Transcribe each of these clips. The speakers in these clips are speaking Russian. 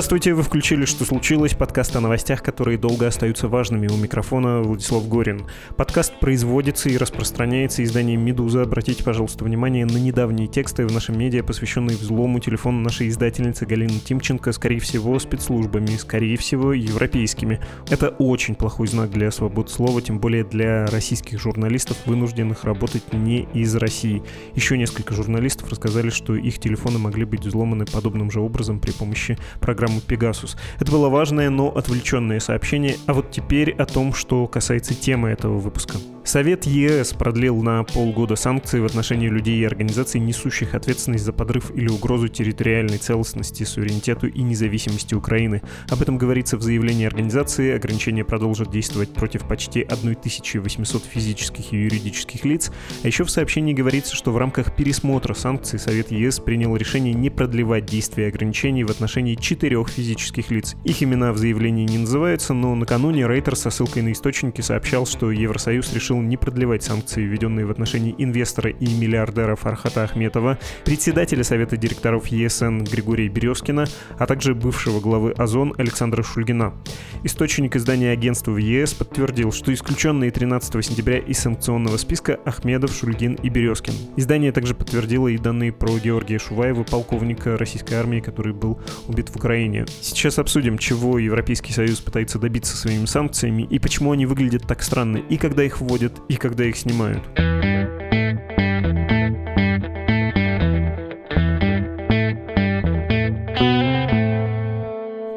Здравствуйте, вы включили «Что случилось?» Подкаст о новостях, которые долго остаются важными. У микрофона Владислав Горин. Подкаст производится и распространяется изданием «Медуза». Обратите, пожалуйста, внимание на недавние тексты в нашем медиа, посвященные взлому телефона нашей издательницы Галины Тимченко, скорее всего, спецслужбами, скорее всего, европейскими. Это очень плохой знак для свободы слова, тем более для российских журналистов, вынужденных работать не из России. Еще несколько журналистов рассказали, что их телефоны могли быть взломаны подобным же образом при помощи программу Pegasus. Это было важное, но отвлеченное сообщение, а вот теперь о том, что касается темы этого выпуска. Совет ЕС продлил на полгода санкции в отношении людей и организаций, несущих ответственность за подрыв или угрозу территориальной целостности, суверенитету и независимости Украины. Об этом говорится в заявлении организации. Ограничения продолжат действовать против почти 1800 физических и юридических лиц. А еще в сообщении говорится, что в рамках пересмотра санкций Совет ЕС принял решение не продлевать действие ограничений в отношении четырех физических лиц. Их имена в заявлении не называются, но накануне Рейтер со ссылкой на источники сообщал, что Евросоюз решил не продлевать санкции, введенные в отношении инвестора и миллиардера Фархата Ахметова, председателя Совета директоров ЕСН Григория Березкина, а также бывшего главы Озон Александра Шульгина. Источник издания агентства в ЕС подтвердил, что исключенные 13 сентября из санкционного списка Ахмедов, Шульгин и Березкин. Издание также подтвердило и данные про Георгия Шуваева, полковника российской армии, который был убит в Украине. Сейчас обсудим, чего Европейский Союз пытается добиться своими санкциями и почему они выглядят так странно, и когда их вводят, и когда их снимают.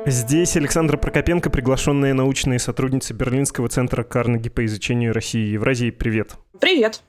Здесь Александра Прокопенко, приглашенная научная сотрудница Берлинского центра Карнеги по изучению России и Евразии. Привет. Привет.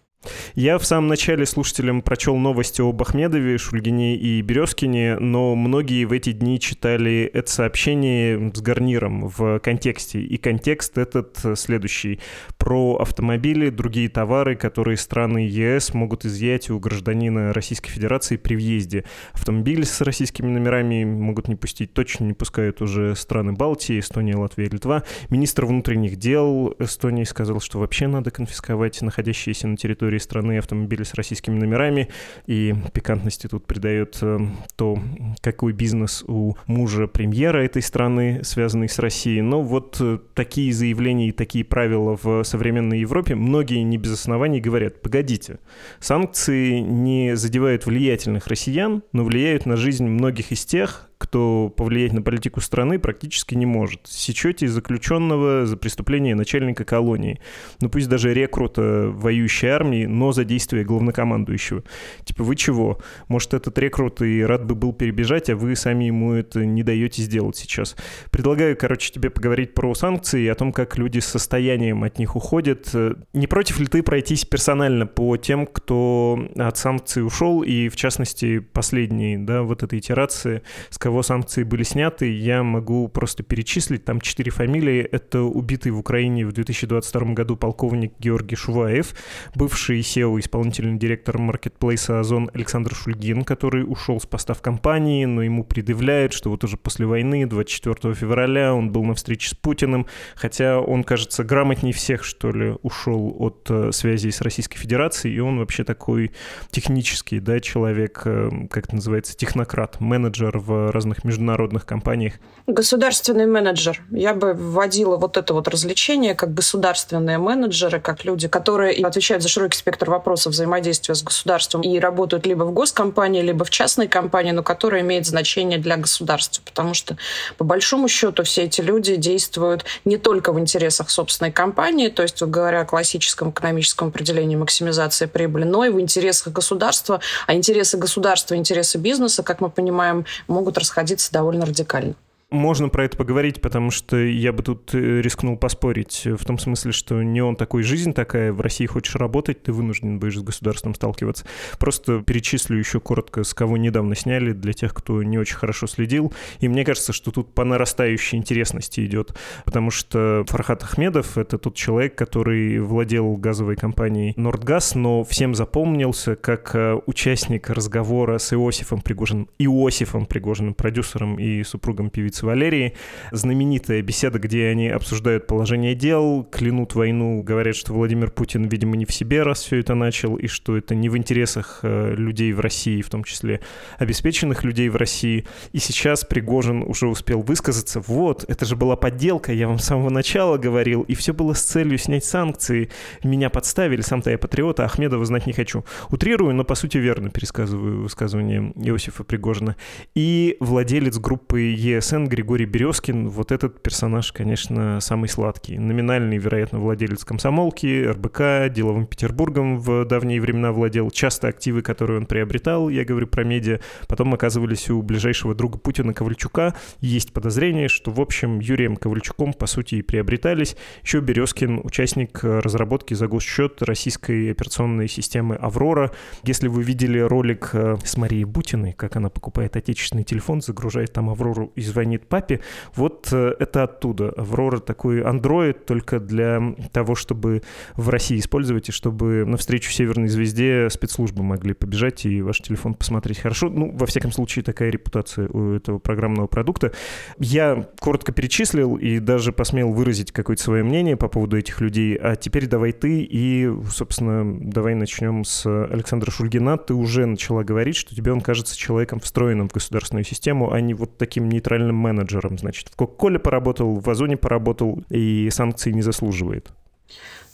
Я в самом начале слушателям прочел новости об Ахмедове, Шульгине и Березкине, но многие в эти дни читали это сообщение с гарниром в контексте. И контекст этот следующий. Про автомобили, другие товары, которые страны ЕС могут изъять у гражданина Российской Федерации при въезде. Автомобили с российскими номерами могут не пустить, точно не пускают уже страны Балтии, Эстония, Латвия, Литва. Министр внутренних дел Эстонии сказал, что вообще надо конфисковать находящиеся на территории страны автомобили с российскими номерами. И пикантности тут придает э, то, какой бизнес у мужа премьера этой страны, связанный с Россией. Но вот э, такие заявления и такие правила в современной Европе многие не без оснований говорят, погодите, санкции не задевают влиятельных россиян, но влияют на жизнь многих из тех, кто повлиять на политику страны практически не может. Сечете заключенного за преступление начальника колонии. Ну пусть даже рекрута воюющей армии, но за действие главнокомандующего. Типа вы чего? Может этот рекрут и рад бы был перебежать, а вы сами ему это не даете сделать сейчас. Предлагаю, короче, тебе поговорить про санкции и о том, как люди с состоянием от них уходят. Не против ли ты пройтись персонально по тем, кто от санкций ушел, и в частности последние, да, вот этой итерации, с кого кого санкции были сняты, я могу просто перечислить. Там четыре фамилии. Это убитый в Украине в 2022 году полковник Георгий Шуваев, бывший SEO, исполнительный директор маркетплейса Озон Александр Шульгин, который ушел с поста в компании, но ему предъявляют, что вот уже после войны, 24 февраля, он был на встрече с Путиным, хотя он, кажется, грамотней всех, что ли, ушел от э, связи с Российской Федерацией, и он вообще такой технический, да, человек, э, как это называется, технократ, менеджер в разных международных компаниях. Государственный менеджер. Я бы вводила вот это вот развлечение как государственные менеджеры, как люди, которые отвечают за широкий спектр вопросов взаимодействия с государством и работают либо в госкомпании, либо в частной компании, но которые имеют значение для государства. Потому что, по большому счету, все эти люди действуют не только в интересах собственной компании, то есть, говоря о классическом экономическом определении максимизации прибыли, но и в интересах государства. А интересы государства, интересы бизнеса, как мы понимаем, могут расходиться довольно радикально. Можно про это поговорить, потому что я бы тут э, рискнул поспорить в том смысле, что не он такой, жизнь такая, в России хочешь работать, ты вынужден будешь с государством сталкиваться. Просто перечислю еще коротко, с кого недавно сняли, для тех, кто не очень хорошо следил. И мне кажется, что тут по нарастающей интересности идет, потому что Фархат Ахмедов — это тот человек, который владел газовой компанией «Нордгаз», но всем запомнился как э, участник разговора с Иосифом Пригожиным, Иосифом Пригожиным, продюсером и супругом певицы Валерии. Знаменитая беседа, где они обсуждают положение дел, клянут войну, говорят, что Владимир Путин, видимо, не в себе, раз все это начал, и что это не в интересах э, людей в России, в том числе обеспеченных людей в России. И сейчас Пригожин уже успел высказаться. Вот, это же была подделка, я вам с самого начала говорил, и все было с целью снять санкции. Меня подставили, сам-то я патриот, а Ахмедова знать не хочу. Утрирую, но по сути верно пересказываю высказывание Иосифа Пригожина. И владелец группы ЕСН Григорий Березкин, вот этот персонаж, конечно, самый сладкий. Номинальный, вероятно, владелец комсомолки, РБК, деловым Петербургом в давние времена владел. Часто активы, которые он приобретал, я говорю про медиа, потом оказывались у ближайшего друга Путина Ковальчука. Есть подозрение, что, в общем, Юрием Ковальчуком, по сути, и приобретались. Еще Березкин — участник разработки за госсчет российской операционной системы «Аврора». Если вы видели ролик э, с Марией Бутиной, как она покупает отечественный телефон, загружает там «Аврору» и звонит папе, вот э, это оттуда. «Аврора» такой андроид только для того, чтобы в России использовать и чтобы навстречу «Северной звезде» спецслужбы могли побежать и ваш телефон посмотреть хорошо. Ну, во всяком случае, такая репутация у этого программного продукта. Я коротко перечислил и даже посмел выразить какое-то свое мнение по поводу этих людей. А теперь давай ты и, собственно, давай начнем с Александра Шульгина. Ты уже начала говорить, что тебе он кажется человеком, встроенным в государственную систему, а не вот таким нейтральным менеджером. Значит, в Кока-Коле поработал, в Озоне поработал и санкции не заслуживает.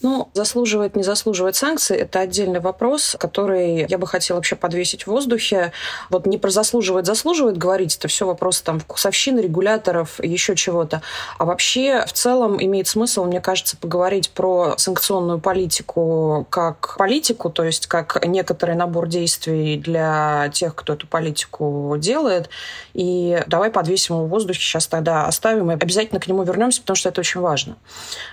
Ну, заслуживает, не заслуживает санкций – это отдельный вопрос, который я бы хотела вообще подвесить в воздухе. Вот не про заслуживает, заслуживает говорить, это все вопросы там вкусовщины, регуляторов, еще чего-то. А вообще, в целом, имеет смысл, мне кажется, поговорить про санкционную политику как политику, то есть как некоторый набор действий для тех, кто эту политику делает. И давай подвесим его в воздухе, сейчас тогда оставим и обязательно к нему вернемся, потому что это очень важно.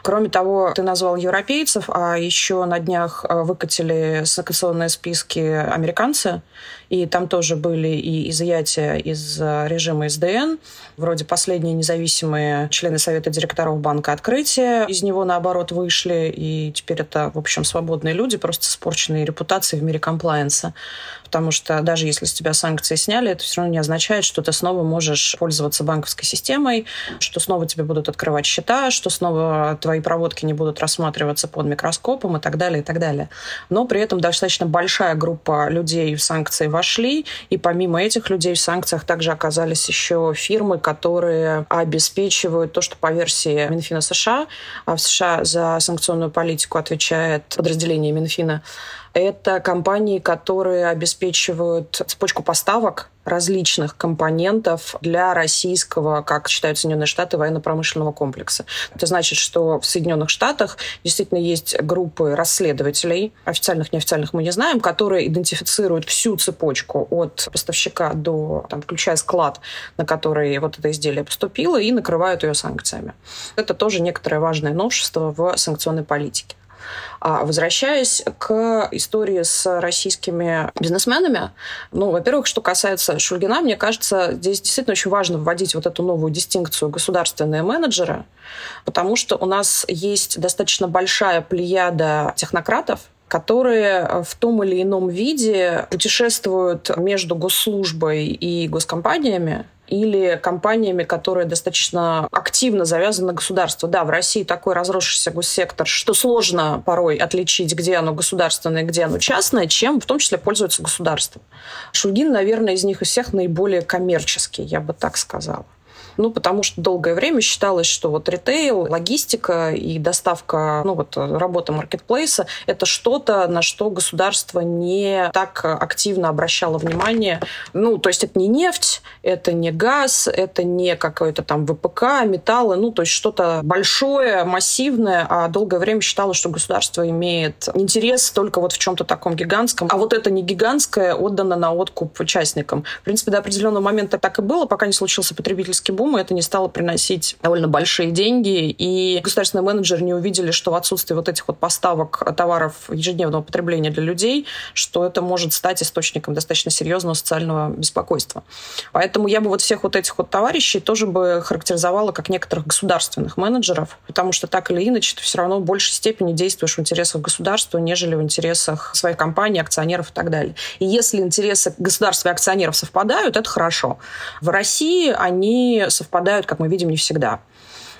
Кроме того, ты назвал европейский европейцев, а еще на днях э, выкатили санкционные списки американцы, и там тоже были и изъятия из э, режима СДН, вроде последние независимые члены Совета директоров Банка Открытия из него, наоборот, вышли, и теперь это, в общем, свободные люди, просто с испорченной репутацией в мире комплайенса потому что даже если с тебя санкции сняли, это все равно не означает, что ты снова можешь пользоваться банковской системой, что снова тебе будут открывать счета, что снова твои проводки не будут рассматриваться под микроскопом и так далее, и так далее. Но при этом достаточно большая группа людей в санкции вошли, и помимо этих людей в санкциях также оказались еще фирмы, которые обеспечивают то, что по версии Минфина США, а в США за санкционную политику отвечает подразделение Минфина, это компании, которые обеспечивают цепочку поставок различных компонентов для российского, как считают Соединенные Штаты, военно-промышленного комплекса. Это значит, что в Соединенных Штатах действительно есть группы расследователей, официальных, неофициальных мы не знаем, которые идентифицируют всю цепочку от поставщика до, там, включая склад, на который вот это изделие поступило, и накрывают ее санкциями. Это тоже некоторое важное новшество в санкционной политике. А возвращаясь к истории с российскими бизнесменами, ну, во-первых, что касается Шульгина, мне кажется, здесь действительно очень важно вводить вот эту новую дистинкцию государственные менеджеры, потому что у нас есть достаточно большая плеяда технократов, которые в том или ином виде путешествуют между госслужбой и госкомпаниями, или компаниями, которые достаточно активно завязаны на государство. Да, в России такой разросшийся госсектор, что сложно порой отличить, где оно государственное, где оно частное, чем в том числе пользуется государством. Шульгин, наверное, из них из всех наиболее коммерческий, я бы так сказала. Ну, потому что долгое время считалось, что вот ритейл, логистика и доставка, ну, вот работа маркетплейса – это что-то, на что государство не так активно обращало внимание. Ну, то есть это не нефть, это не газ, это не какой-то там ВПК, металлы, ну, то есть что-то большое, массивное, а долгое время считалось, что государство имеет интерес только вот в чем-то таком гигантском, а вот это не гигантское отдано на откуп участникам. В принципе, до определенного момента так и было, пока не случился потребительский бум, суммы, это не стало приносить довольно большие деньги, и государственные менеджеры не увидели, что в отсутствии вот этих вот поставок товаров ежедневного потребления для людей, что это может стать источником достаточно серьезного социального беспокойства. Поэтому я бы вот всех вот этих вот товарищей тоже бы характеризовала как некоторых государственных менеджеров, потому что так или иначе ты все равно в большей степени действуешь в интересах государства, нежели в интересах своей компании, акционеров и так далее. И если интересы государства и акционеров совпадают, это хорошо. В России они совпадают, как мы видим, не всегда.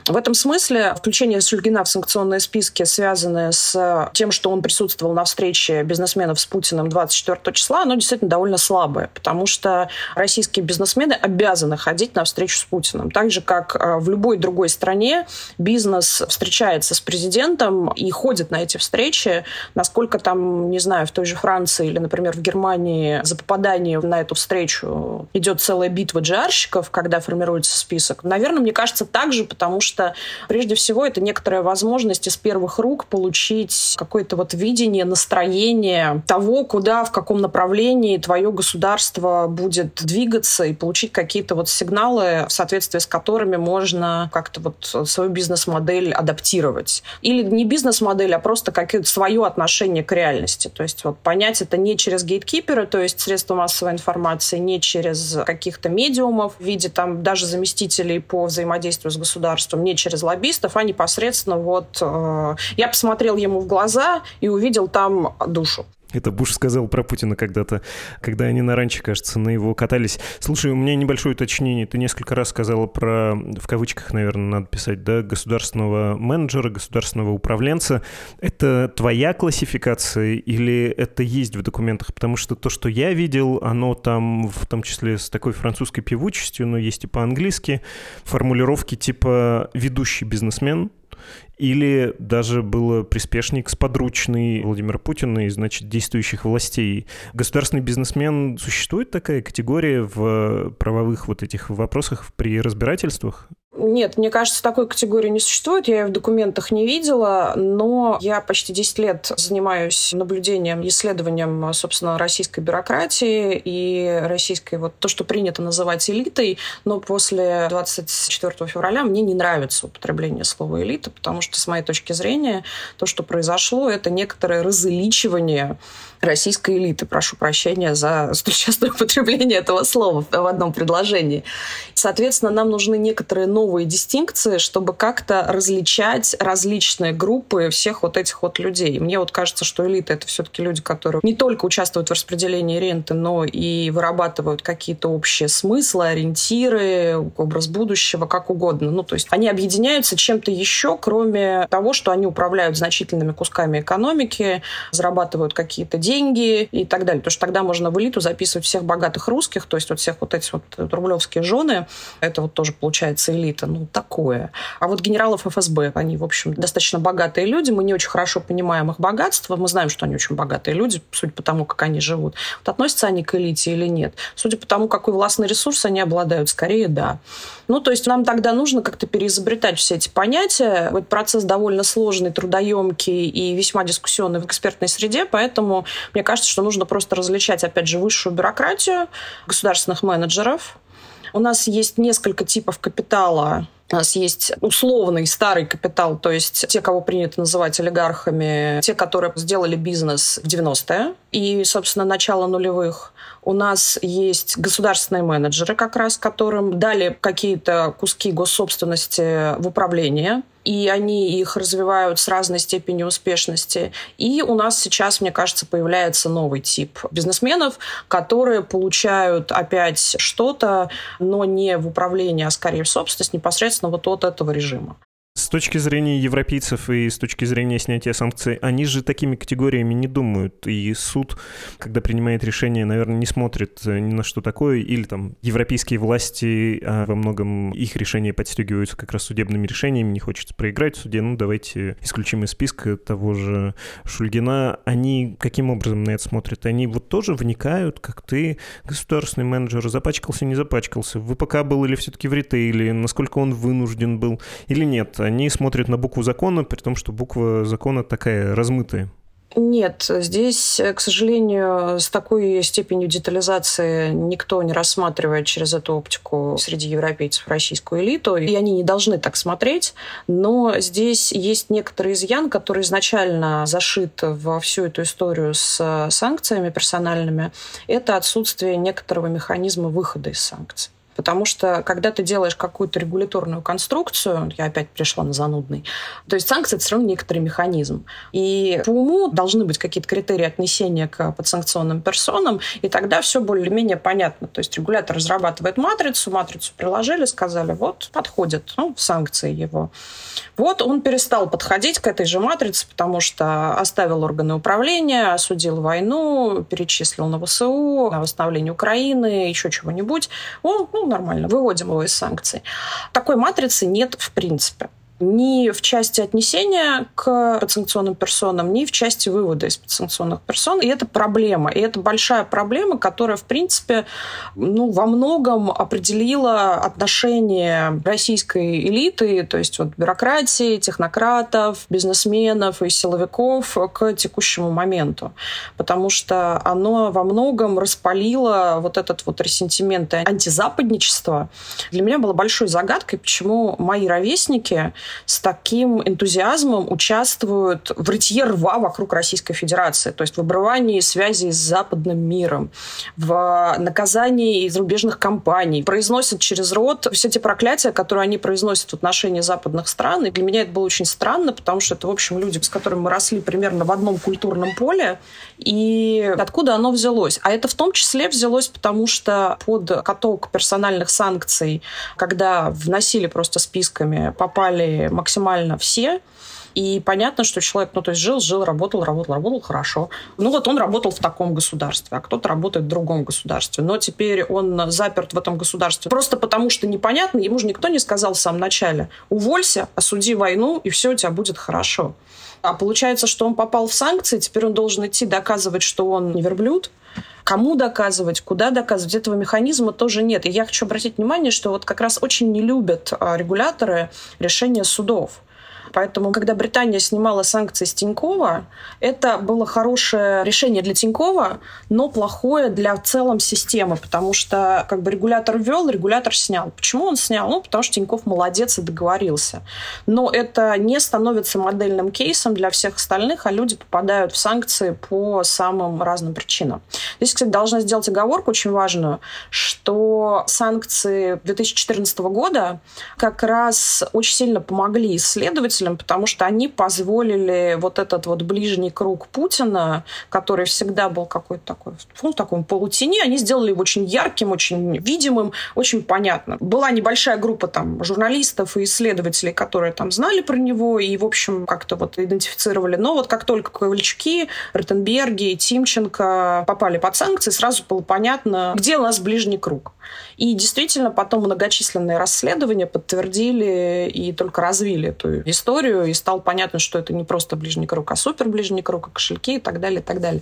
В этом смысле включение Шульгина в санкционные списки, связанное с тем, что он присутствовал на встрече бизнесменов с Путиным 24 числа, оно действительно довольно слабое, потому что российские бизнесмены обязаны ходить на встречу с Путиным. Так же, как э, в любой другой стране бизнес встречается с президентом и ходит на эти встречи, насколько там, не знаю, в той же Франции или, например, в Германии за попадание на эту встречу идет целая битва джарщиков, когда формируется список. Наверное, мне кажется, так же, потому что что прежде всего это некоторая возможность из первых рук получить какое-то вот видение, настроение того, куда, в каком направлении твое государство будет двигаться и получить какие-то вот сигналы, в соответствии с которыми можно как-то вот свою бизнес-модель адаптировать. Или не бизнес-модель, а просто какое-то свое отношение к реальности. То есть вот понять это не через гейткипера, то есть средства массовой информации, не через каких-то медиумов в виде там даже заместителей по взаимодействию с государством, не через лоббистов, а непосредственно вот э, я посмотрел ему в глаза и увидел там душу. Это Буш сказал про Путина когда-то, когда они на ранче, кажется, на его катались. Слушай, у меня небольшое уточнение. Ты несколько раз сказала про, в кавычках, наверное, надо писать, да, государственного менеджера, государственного управленца. Это твоя классификация или это есть в документах? Потому что то, что я видел, оно там, в том числе с такой французской певучестью, но есть и по-английски, формулировки типа «ведущий бизнесмен», или даже было приспешник сподручный Владимира Путина и, значит, действующих властей. Государственный бизнесмен, существует такая категория в правовых вот этих вопросах при разбирательствах? Нет, мне кажется, такой категории не существует. Я ее в документах не видела, но я почти 10 лет занимаюсь наблюдением, исследованием, собственно, российской бюрократии и российской, вот то, что принято называть элитой, но после 24 февраля мне не нравится употребление слова элита, потому что, с моей точки зрения, то, что произошло, это некоторое различивание российской элиты. Прошу прощения за столь частое употребление этого слова в одном предложении. Соответственно, нам нужны некоторые новые дистинкции, чтобы как-то различать различные группы всех вот этих вот людей. Мне вот кажется, что элита — это все-таки люди, которые не только участвуют в распределении ренты, но и вырабатывают какие-то общие смыслы, ориентиры, образ будущего, как угодно. Ну, то есть они объединяются чем-то еще, кроме того, что они управляют значительными кусками экономики, зарабатывают какие-то деньги и так далее. Потому что тогда можно в элиту записывать всех богатых русских, то есть вот всех вот этих вот рублевские жены. Это вот тоже получается элита. Ну, такое. А вот генералов ФСБ, они, в общем, достаточно богатые люди. Мы не очень хорошо понимаем их богатство. Мы знаем, что они очень богатые люди, судя по тому, как они живут. Вот относятся они к элите или нет? Судя по тому, какой властный ресурс они обладают, скорее да. Ну, то есть нам тогда нужно как-то переизобретать все эти понятия. Этот процесс довольно сложный, трудоемкий и весьма дискуссионный в экспертной среде, поэтому мне кажется, что нужно просто различать, опять же, высшую бюрократию государственных менеджеров. У нас есть несколько типов капитала, у нас есть условный старый капитал, то есть те, кого принято называть олигархами, те, которые сделали бизнес в 90-е и, собственно, начало нулевых. У нас есть государственные менеджеры, как раз которым дали какие-то куски госсобственности в управление и они их развивают с разной степенью успешности. И у нас сейчас, мне кажется, появляется новый тип бизнесменов, которые получают опять что-то, но не в управлении, а скорее в собственность непосредственно вот от этого режима. С точки зрения европейцев и с точки зрения снятия санкций, они же такими категориями не думают. И суд, когда принимает решение, наверное, не смотрит ни на что такое. Или там европейские власти, а во многом их решения подстегиваются как раз судебными решениями, не хочется проиграть в суде. Ну, давайте исключим из списка того же Шульгина. Они каким образом на это смотрят? Они вот тоже вникают, как ты, государственный менеджер, запачкался, не запачкался, в ВПК был или все-таки в ритейле, насколько он вынужден был или нет они смотрят на букву закона, при том, что буква закона такая размытая. Нет, здесь, к сожалению, с такой степенью детализации никто не рассматривает через эту оптику среди европейцев российскую элиту, и они не должны так смотреть. Но здесь есть некоторый изъян, который изначально зашит во всю эту историю с санкциями персональными. Это отсутствие некоторого механизма выхода из санкций. Потому что, когда ты делаешь какую-то регуляторную конструкцию, я опять пришла на занудный, то есть санкции — это все равно некоторый механизм. И по уму должны быть какие-то критерии отнесения к подсанкционным персонам, и тогда все более-менее понятно. То есть регулятор разрабатывает матрицу, матрицу приложили, сказали, вот, подходит, ну, санкции его. Вот он перестал подходить к этой же матрице, потому что оставил органы управления, осудил войну, перечислил на ВСУ, на восстановление Украины, еще чего-нибудь. Он, ну, нормально, выводим его из санкций. Такой матрицы нет в принципе ни в части отнесения к подсанкционным персонам, ни в части вывода из подсанкционных персон. И это проблема. И это большая проблема, которая, в принципе, ну, во многом определила отношение российской элиты, то есть вот бюрократии, технократов, бизнесменов и силовиков к текущему моменту. Потому что оно во многом распалило вот этот вот ресентимент и антизападничество. Для меня было большой загадкой, почему мои ровесники с таким энтузиазмом участвуют в рытье рва вокруг Российской Федерации, то есть в обрывании связи с западным миром, в наказании зарубежных компаний, произносят через рот все те проклятия, которые они произносят в отношении западных стран. И для меня это было очень странно, потому что это, в общем, люди, с которыми мы росли примерно в одном культурном поле. И откуда оно взялось? А это в том числе взялось потому, что под каток персональных санкций, когда вносили просто списками, попали максимально все. И понятно, что человек, ну, то есть жил, жил, работал, работал, работал хорошо. Ну, вот он работал в таком государстве, а кто-то работает в другом государстве. Но теперь он заперт в этом государстве просто потому, что непонятно, ему же никто не сказал в самом начале, уволься, осуди войну, и все у тебя будет хорошо. А получается, что он попал в санкции, теперь он должен идти доказывать, что он не верблюд, кому доказывать, куда доказывать, этого механизма тоже нет. И я хочу обратить внимание, что вот как раз очень не любят а, регуляторы решения судов. Поэтому, когда Британия снимала санкции с Тинькова, это было хорошее решение для Тинькова, но плохое для в целом системы, потому что как бы регулятор ввел, регулятор снял. Почему он снял? Ну, потому что Тиньков молодец и договорился. Но это не становится модельным кейсом для всех остальных, а люди попадают в санкции по самым разным причинам. Здесь, кстати, должна сделать оговорку очень важную, что санкции 2014 года как раз очень сильно помогли исследователям руководителям, потому что они позволили вот этот вот ближний круг Путина, который всегда был какой-то такой, ну, такой полутени, они сделали его очень ярким, очень видимым, очень понятным. Была небольшая группа там журналистов и исследователей, которые там знали про него и, в общем, как-то вот идентифицировали. Но вот как только Ковальчуки, Ротенберги, Тимченко попали под санкции, сразу было понятно, где у нас ближний круг. И действительно потом многочисленные расследования подтвердили и только развили эту историю, и стало понятно, что это не просто ближний круг, а супер ближний круг, а кошельки и так далее, и так далее.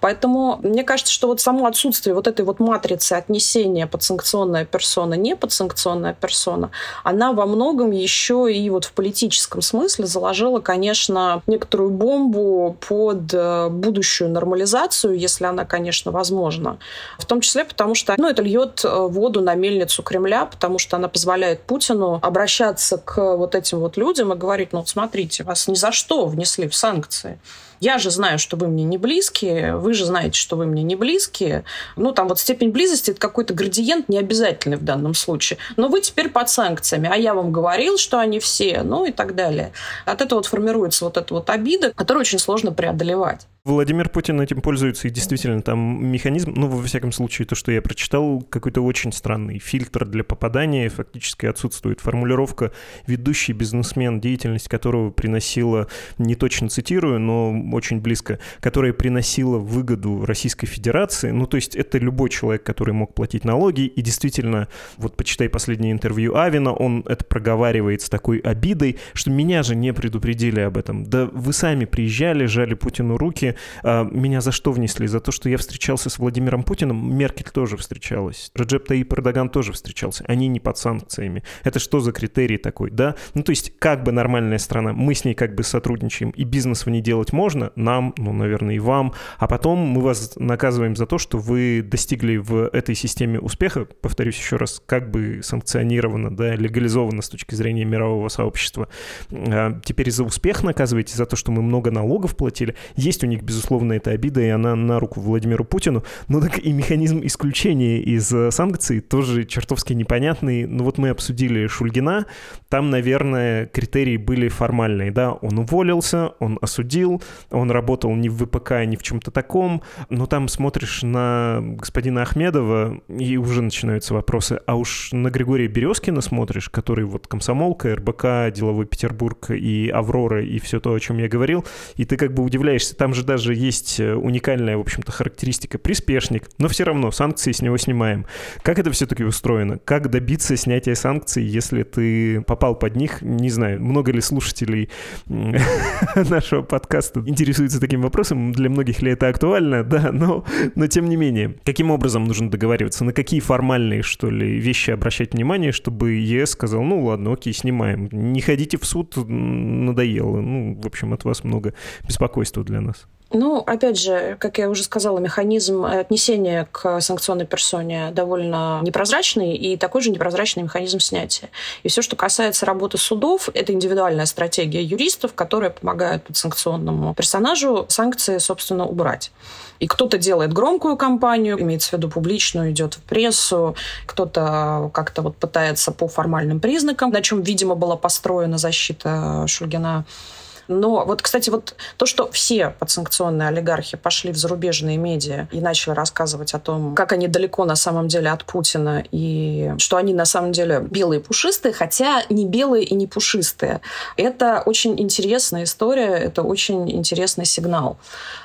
Поэтому мне кажется, что вот само отсутствие вот этой вот матрицы отнесения подсанкционная персона, не подсанкционная персона, она во многом еще и вот в политическом смысле заложила, конечно, некоторую бомбу под э, будущую нормализацию, если она, конечно, возможна. В том числе потому, что ну, это льет э, воду на мельницу Кремля, потому что она позволяет Путину обращаться к вот этим вот людям и говорить, ну вот смотрите, вас ни за что внесли в санкции. Я же знаю, что вы мне не близкие, вы же знаете, что вы мне не близкие. Ну, там вот степень близости – это какой-то градиент не обязательный в данном случае. Но вы теперь под санкциями, а я вам говорил, что они все, ну и так далее. От этого вот формируется вот эта вот обида, которую очень сложно преодолевать. Владимир Путин этим пользуется, и действительно там механизм, ну, во всяком случае, то, что я прочитал, какой-то очень странный фильтр для попадания фактически отсутствует. Формулировка «ведущий бизнесмен», деятельность которого приносила, не точно цитирую, но очень близко, которая приносила выгоду Российской Федерации. Ну, то есть это любой человек, который мог платить налоги, и действительно, вот почитай последнее интервью Авина, он это проговаривает с такой обидой, что меня же не предупредили об этом. Да вы сами приезжали, жали Путину руки, а, меня за что внесли? За то, что я встречался с Владимиром Путиным? Меркель тоже встречалась. Раджеп Таип Эрдоган тоже встречался. Они не под санкциями. Это что за критерий такой, да? Ну, то есть, как бы нормальная страна, мы с ней как бы сотрудничаем, и бизнес в ней делать можно, нам, ну, наверное, и вам, а потом мы вас наказываем за то, что вы достигли в этой системе успеха, повторюсь еще раз, как бы санкционировано, да, легализовано с точки зрения мирового сообщества. А теперь за успех наказываете, за то, что мы много налогов платили. Есть у них безусловно, это обида, и она на руку Владимиру Путину. Но так и механизм исключения из э, санкций тоже чертовски непонятный. Ну вот мы обсудили Шульгина, там, наверное, критерии были формальные, да, он уволился, он осудил, он работал не в ВПК, не в чем-то таком, но там смотришь на господина Ахмедова, и уже начинаются вопросы, а уж на Григория Березкина смотришь, который вот комсомолка, РБК, Деловой Петербург и Аврора, и все то, о чем я говорил, и ты как бы удивляешься, там же даже есть э, уникальная, в общем-то, характеристика приспешник, но все равно санкции с него снимаем. Как это все-таки устроено? Как добиться снятия санкций, если ты попал под них? Не знаю, много ли слушателей нашего подкаста интересуются таким вопросом, для многих ли это актуально, да, но, но тем не менее. Каким образом нужно договариваться? На какие формальные, что ли, вещи обращать внимание, чтобы ЕС сказал, ну ладно, окей, снимаем. Не ходите в суд, надоело. Ну, в общем, от вас много беспокойства для нас. Ну, опять же, как я уже сказала, механизм отнесения к санкционной персоне довольно непрозрачный и такой же непрозрачный механизм снятия. И все, что касается работы судов, это индивидуальная стратегия юристов, которые помогают подсанкционному персонажу санкции, собственно, убрать. И кто-то делает громкую кампанию, имеется в виду публичную, идет в прессу, кто-то как-то вот пытается по формальным признакам, на чем, видимо, была построена защита Шульгина но вот, кстати, вот то, что все подсанкционные олигархи пошли в зарубежные медиа и начали рассказывать о том, как они далеко на самом деле от Путина и что они на самом деле белые пушистые, хотя не белые и не пушистые. Это очень интересная история, это очень интересный сигнал.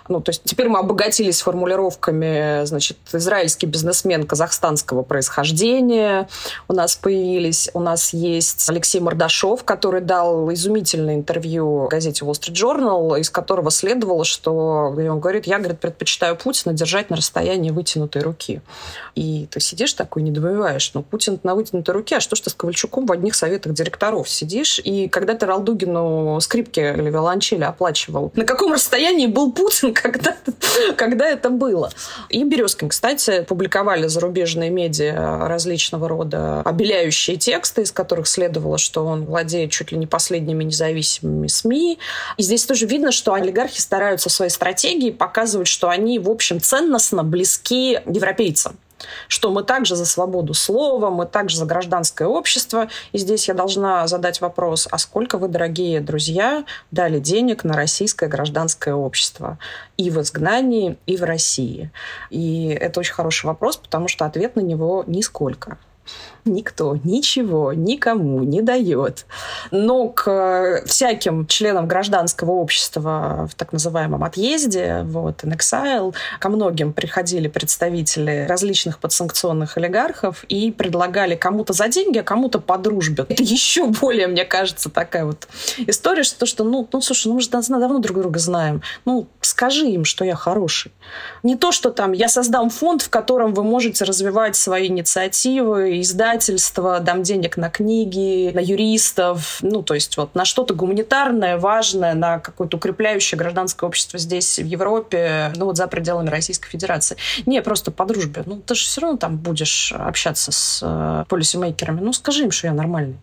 Ну, то есть теперь мы обогатились формулировками, значит, израильский бизнесмен казахстанского происхождения у нас появились. У нас есть Алексей Мордашов, который дал изумительное интервью газете Wall Street Journal, из которого следовало, что он говорит, я, говорит, предпочитаю Путина держать на расстоянии вытянутой руки. И ты сидишь такой, недоумеваешь, ну, Путин на вытянутой руке, а что ж ты с Ковальчуком в одних советах директоров сидишь? И когда ты Ралдугину скрипки или виолончели оплачивал, на каком расстоянии был Путин, когда, когда это было. И Березкин, кстати, публиковали зарубежные медиа различного рода обеляющие тексты, из которых следовало, что он владеет чуть ли не последними независимыми СМИ. И здесь тоже видно, что олигархи стараются своей стратегии показывать, что они, в общем, ценностно близки европейцам что мы также за свободу слова, мы также за гражданское общество. И здесь я должна задать вопрос, а сколько вы, дорогие друзья, дали денег на российское гражданское общество? И в изгнании, и в России. И это очень хороший вопрос, потому что ответ на него нисколько никто ничего никому не дает. Но к всяким членам гражданского общества в так называемом отъезде, вот, in exile, ко многим приходили представители различных подсанкционных олигархов и предлагали кому-то за деньги, а кому-то по дружбе. Это еще более, мне кажется, такая вот история, что, что ну, ну, слушай, ну мы же давно друг друга знаем. Ну, скажи им, что я хороший. Не то, что там я создам фонд, в котором вы можете развивать свои инициативы, издательства, дам денег на книги, на юристов, ну, то есть вот на что-то гуманитарное, важное, на какое-то укрепляющее гражданское общество здесь, в Европе, ну, вот за пределами Российской Федерации. Не, просто по дружбе. Ну, ты же все равно там будешь общаться с э, полисимейкерами. Ну, скажи им, что я нормальный.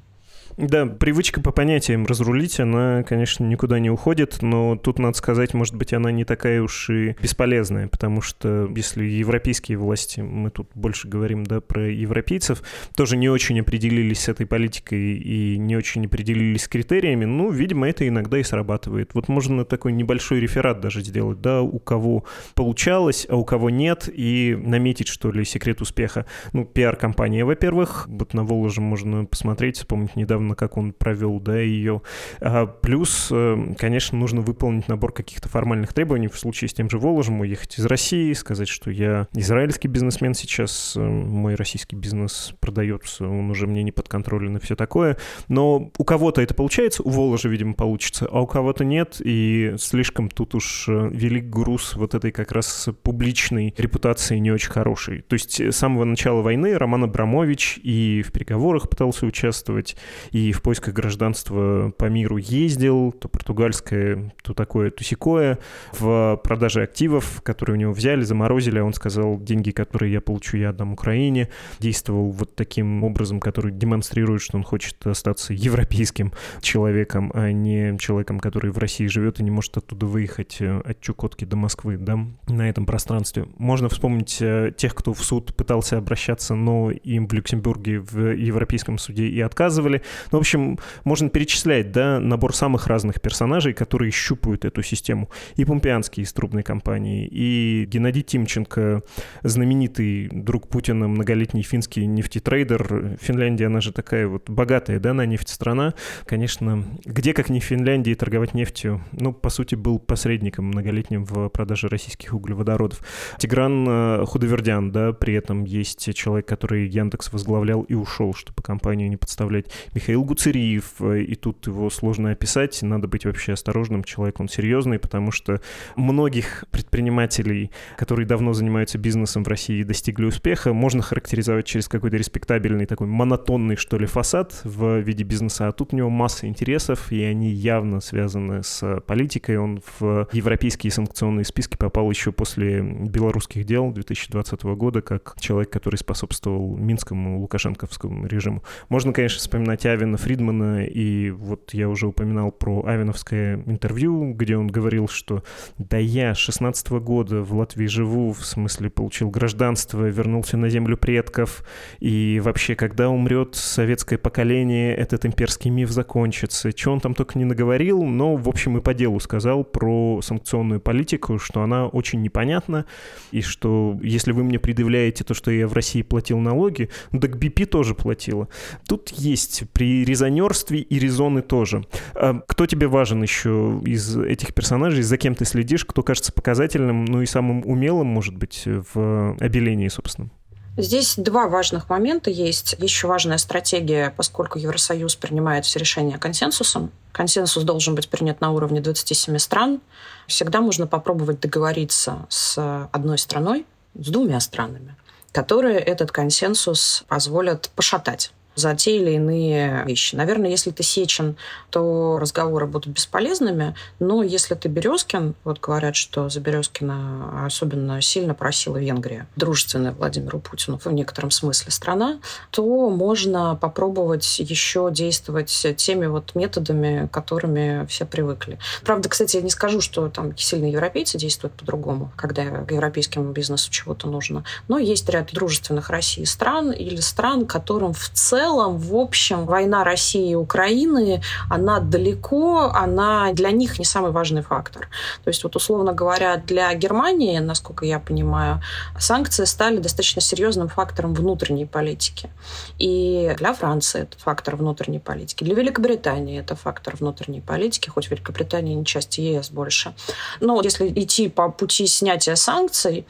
Да, привычка по понятиям разрулить, она, конечно, никуда не уходит, но тут, надо сказать, может быть, она не такая уж и бесполезная, потому что если европейские власти, мы тут больше говорим, да, про европейцев, тоже не очень определились с этой политикой и не очень определились с критериями, ну, видимо, это иногда и срабатывает. Вот можно такой небольшой реферат даже сделать, да, у кого получалось, а у кого нет, и наметить, что ли, секрет успеха. Ну, пиар-компания, во-первых, вот на Воложе можно посмотреть, вспомнить недавно недавно, как он провел, да, ее. А, плюс, э, конечно, нужно выполнить набор каких-то формальных требований в случае с тем же Воложем, уехать из России, сказать, что я израильский бизнесмен сейчас, э, мой российский бизнес продается, он уже мне не подконтролен и все такое. Но у кого-то это получается, у Воложа, видимо, получится, а у кого-то нет, и слишком тут уж э, велик груз вот этой как раз публичной репутации не очень хорошей. То есть с самого начала войны Роман Абрамович и в переговорах пытался участвовать, и в поисках гражданства по миру ездил, то португальское, то такое, то сякое, в продаже активов, которые у него взяли, заморозили, а он сказал, деньги, которые я получу, я отдам Украине, действовал вот таким образом, который демонстрирует, что он хочет остаться европейским человеком, а не человеком, который в России живет и не может оттуда выехать э, от Чукотки до Москвы, да, на этом пространстве. Можно вспомнить э, тех, кто в суд пытался обращаться, но им в Люксембурге в Европейском суде и отказывали. Ну, в общем, можно перечислять, да, набор самых разных персонажей, которые щупают эту систему. И Помпеанский из трубной компании, и Геннадий Тимченко, знаменитый друг Путина, многолетний финский нефтетрейдер. Финляндия, она же такая вот богатая, да, на нефть страна. Конечно, где, как не в Финляндии, торговать нефтью? Ну, по сути, был посредником многолетним в продаже российских углеводородов. Тигран э, Худовердян, да, при этом есть человек, который Яндекс возглавлял и ушел, чтобы компанию не подставлять. Михаил Гуцериев, э, и тут его сложно описать, надо быть вообще осторожным, человек он серьезный, потому что многих предпринимателей, которые давно занимаются бизнесом в России и достигли успеха, можно характеризовать через какой-то респектабельный такой монотонный, что ли, фасад в виде бизнеса, а тут у него масса интересов, и они явно связаны с политикой. Он в европейские санкционные списки попал еще после белорусских дел 2020 года, как человек, который способствовал Минскому лукашенковскому режиму. Можно, конечно, вспоминать Авина Фридмана, и вот я уже упоминал про Авиновское интервью, где он говорил, что да я 16 года в Латвии живу, в смысле получил гражданство, вернулся на землю предков, и вообще, когда умрет советское поколение, этот имперский миф закончится. Что он там только не наговорил, но, в общем, и по делу сказал про санкционную политику, что она очень непонятна, и что если вы мне предъявляете то, что я в России платил налоги, ну так BP тоже платила. Тут есть при резонерстве и резоны тоже. А кто тебе важен еще из этих персонажей, за кем ты следишь, кто кажется показательным, ну и самым умелым, может быть, в обелении, собственно? Здесь два важных момента есть. Еще важная стратегия, поскольку Евросоюз принимает все решения консенсусом. Консенсус должен быть принят на уровне 27 стран. Всегда можно попробовать договориться с одной страной, с двумя странами, которые этот консенсус позволят пошатать за те или иные вещи. Наверное, если ты Сечин, то разговоры будут бесполезными, но если ты Березкин, вот говорят, что за Березкина особенно сильно просила Венгрия, дружественная Владимиру Путину в некотором смысле страна, то можно попробовать еще действовать теми вот методами, которыми все привыкли. Правда, кстати, я не скажу, что там сильно европейцы действуют по-другому, когда европейскому бизнесу чего-то нужно, но есть ряд дружественных России стран или стран, которым в целом целом, в общем, война России и Украины, она далеко, она для них не самый важный фактор. То есть, вот условно говоря, для Германии, насколько я понимаю, санкции стали достаточно серьезным фактором внутренней политики. И для Франции это фактор внутренней политики. Для Великобритании это фактор внутренней политики, хоть Великобритания не часть ЕС больше. Но если идти по пути снятия санкций,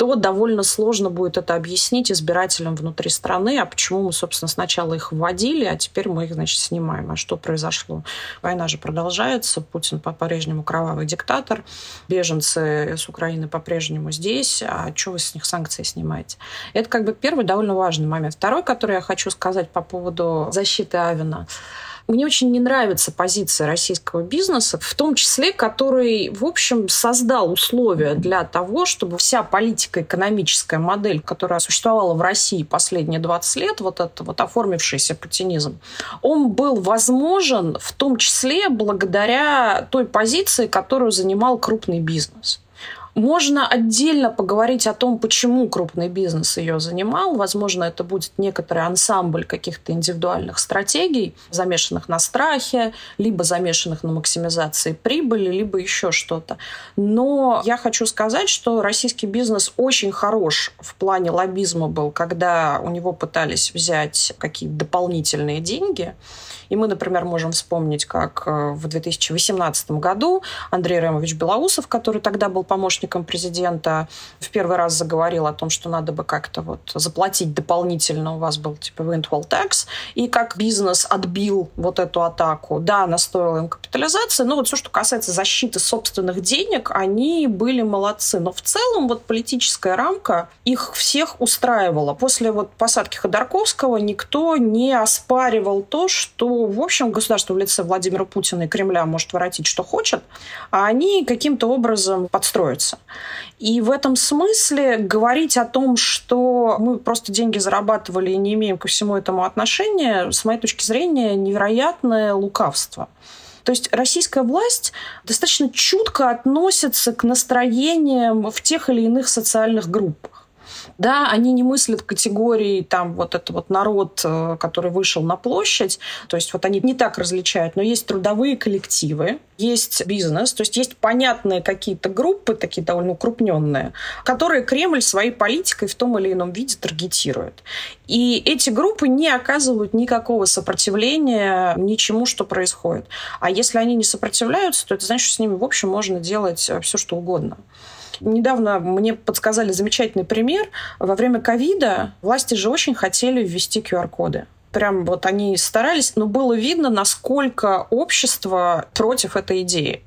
то довольно сложно будет это объяснить избирателям внутри страны, а почему мы, собственно, сначала их вводили, а теперь мы их, значит, снимаем. А что произошло? Война же продолжается, Путин по-прежнему кровавый диктатор, беженцы с Украины по-прежнему здесь, а что вы с них санкции снимаете? Это как бы первый довольно важный момент. Второй, который я хочу сказать по поводу защиты Авина – мне очень не нравится позиция российского бизнеса, в том числе, который, в общем, создал условия для того, чтобы вся политика экономическая модель, которая существовала в России последние 20 лет, вот этот вот оформившийся путинизм, он был возможен в том числе благодаря той позиции, которую занимал крупный бизнес. Можно отдельно поговорить о том, почему крупный бизнес ее занимал. Возможно, это будет некоторый ансамбль каких-то индивидуальных стратегий, замешанных на страхе, либо замешанных на максимизации прибыли, либо еще что-то. Но я хочу сказать, что российский бизнес очень хорош в плане лоббизма был, когда у него пытались взять какие-то дополнительные деньги. И мы, например, можем вспомнить, как э, в 2018 году Андрей Ремович Белоусов, который тогда был помощником президента, в первый раз заговорил о том, что надо бы как-то вот заплатить дополнительно, у вас был типа windfall tax, и как бизнес отбил вот эту атаку. Да, она стоила им капитализации, но вот все, что касается защиты собственных денег, они были молодцы. Но в целом вот политическая рамка их всех устраивала. После вот посадки Ходорковского никто не оспаривал то, что, в общем, государство в лице Владимира Путина и Кремля может воротить, что хочет, а они каким-то образом подстроятся. И в этом смысле говорить о том, что мы просто деньги зарабатывали и не имеем ко всему этому отношения, с моей точки зрения, невероятное лукавство. То есть российская власть достаточно чутко относится к настроениям в тех или иных социальных группах. Да, они не мыслят категории, там, вот это вот народ, э, который вышел на площадь, то есть вот они не так различают, но есть трудовые коллективы, есть бизнес, то есть есть понятные какие-то группы, такие довольно укрупненные, которые Кремль своей политикой в том или ином виде таргетирует. И эти группы не оказывают никакого сопротивления ничему, что происходит. А если они не сопротивляются, то это значит, что с ними, в общем, можно делать э, все, что угодно. Недавно мне подсказали замечательный пример. Во время ковида власти же очень хотели ввести QR-коды прям вот они старались, но было видно, насколько общество против этой идеи.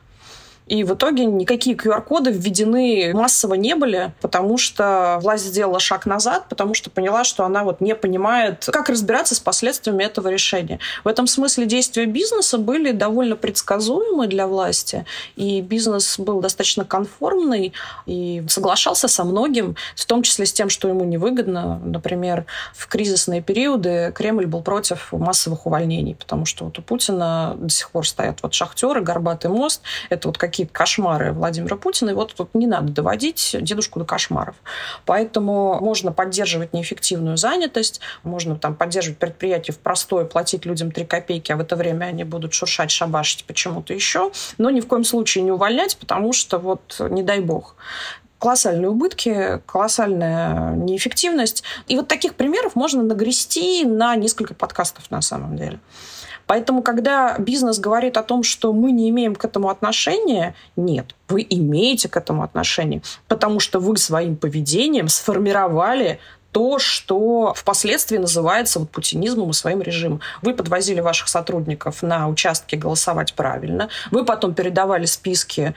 И в итоге никакие QR-коды введены массово не были, потому что власть сделала шаг назад, потому что поняла, что она вот не понимает, как разбираться с последствиями этого решения. В этом смысле действия бизнеса были довольно предсказуемы для власти, и бизнес был достаточно конформный и соглашался со многим, в том числе с тем, что ему невыгодно. Например, в кризисные периоды Кремль был против массовых увольнений, потому что вот у Путина до сих пор стоят вот шахтеры, горбатый мост. Это вот как какие-то кошмары Владимира Путина, и вот тут не надо доводить дедушку до кошмаров. Поэтому можно поддерживать неэффективную занятость, можно там поддерживать предприятие в простое, платить людям 3 копейки, а в это время они будут шуршать, шабашить почему-то еще, но ни в коем случае не увольнять, потому что вот не дай бог колоссальные убытки, колоссальная неэффективность. И вот таких примеров можно нагрести на несколько подкастов на самом деле. Поэтому, когда бизнес говорит о том, что мы не имеем к этому отношения, нет, вы имеете к этому отношение, потому что вы своим поведением сформировали то, что впоследствии называется вот путинизмом и своим режимом. Вы подвозили ваших сотрудников на участки голосовать правильно, вы потом передавали списки,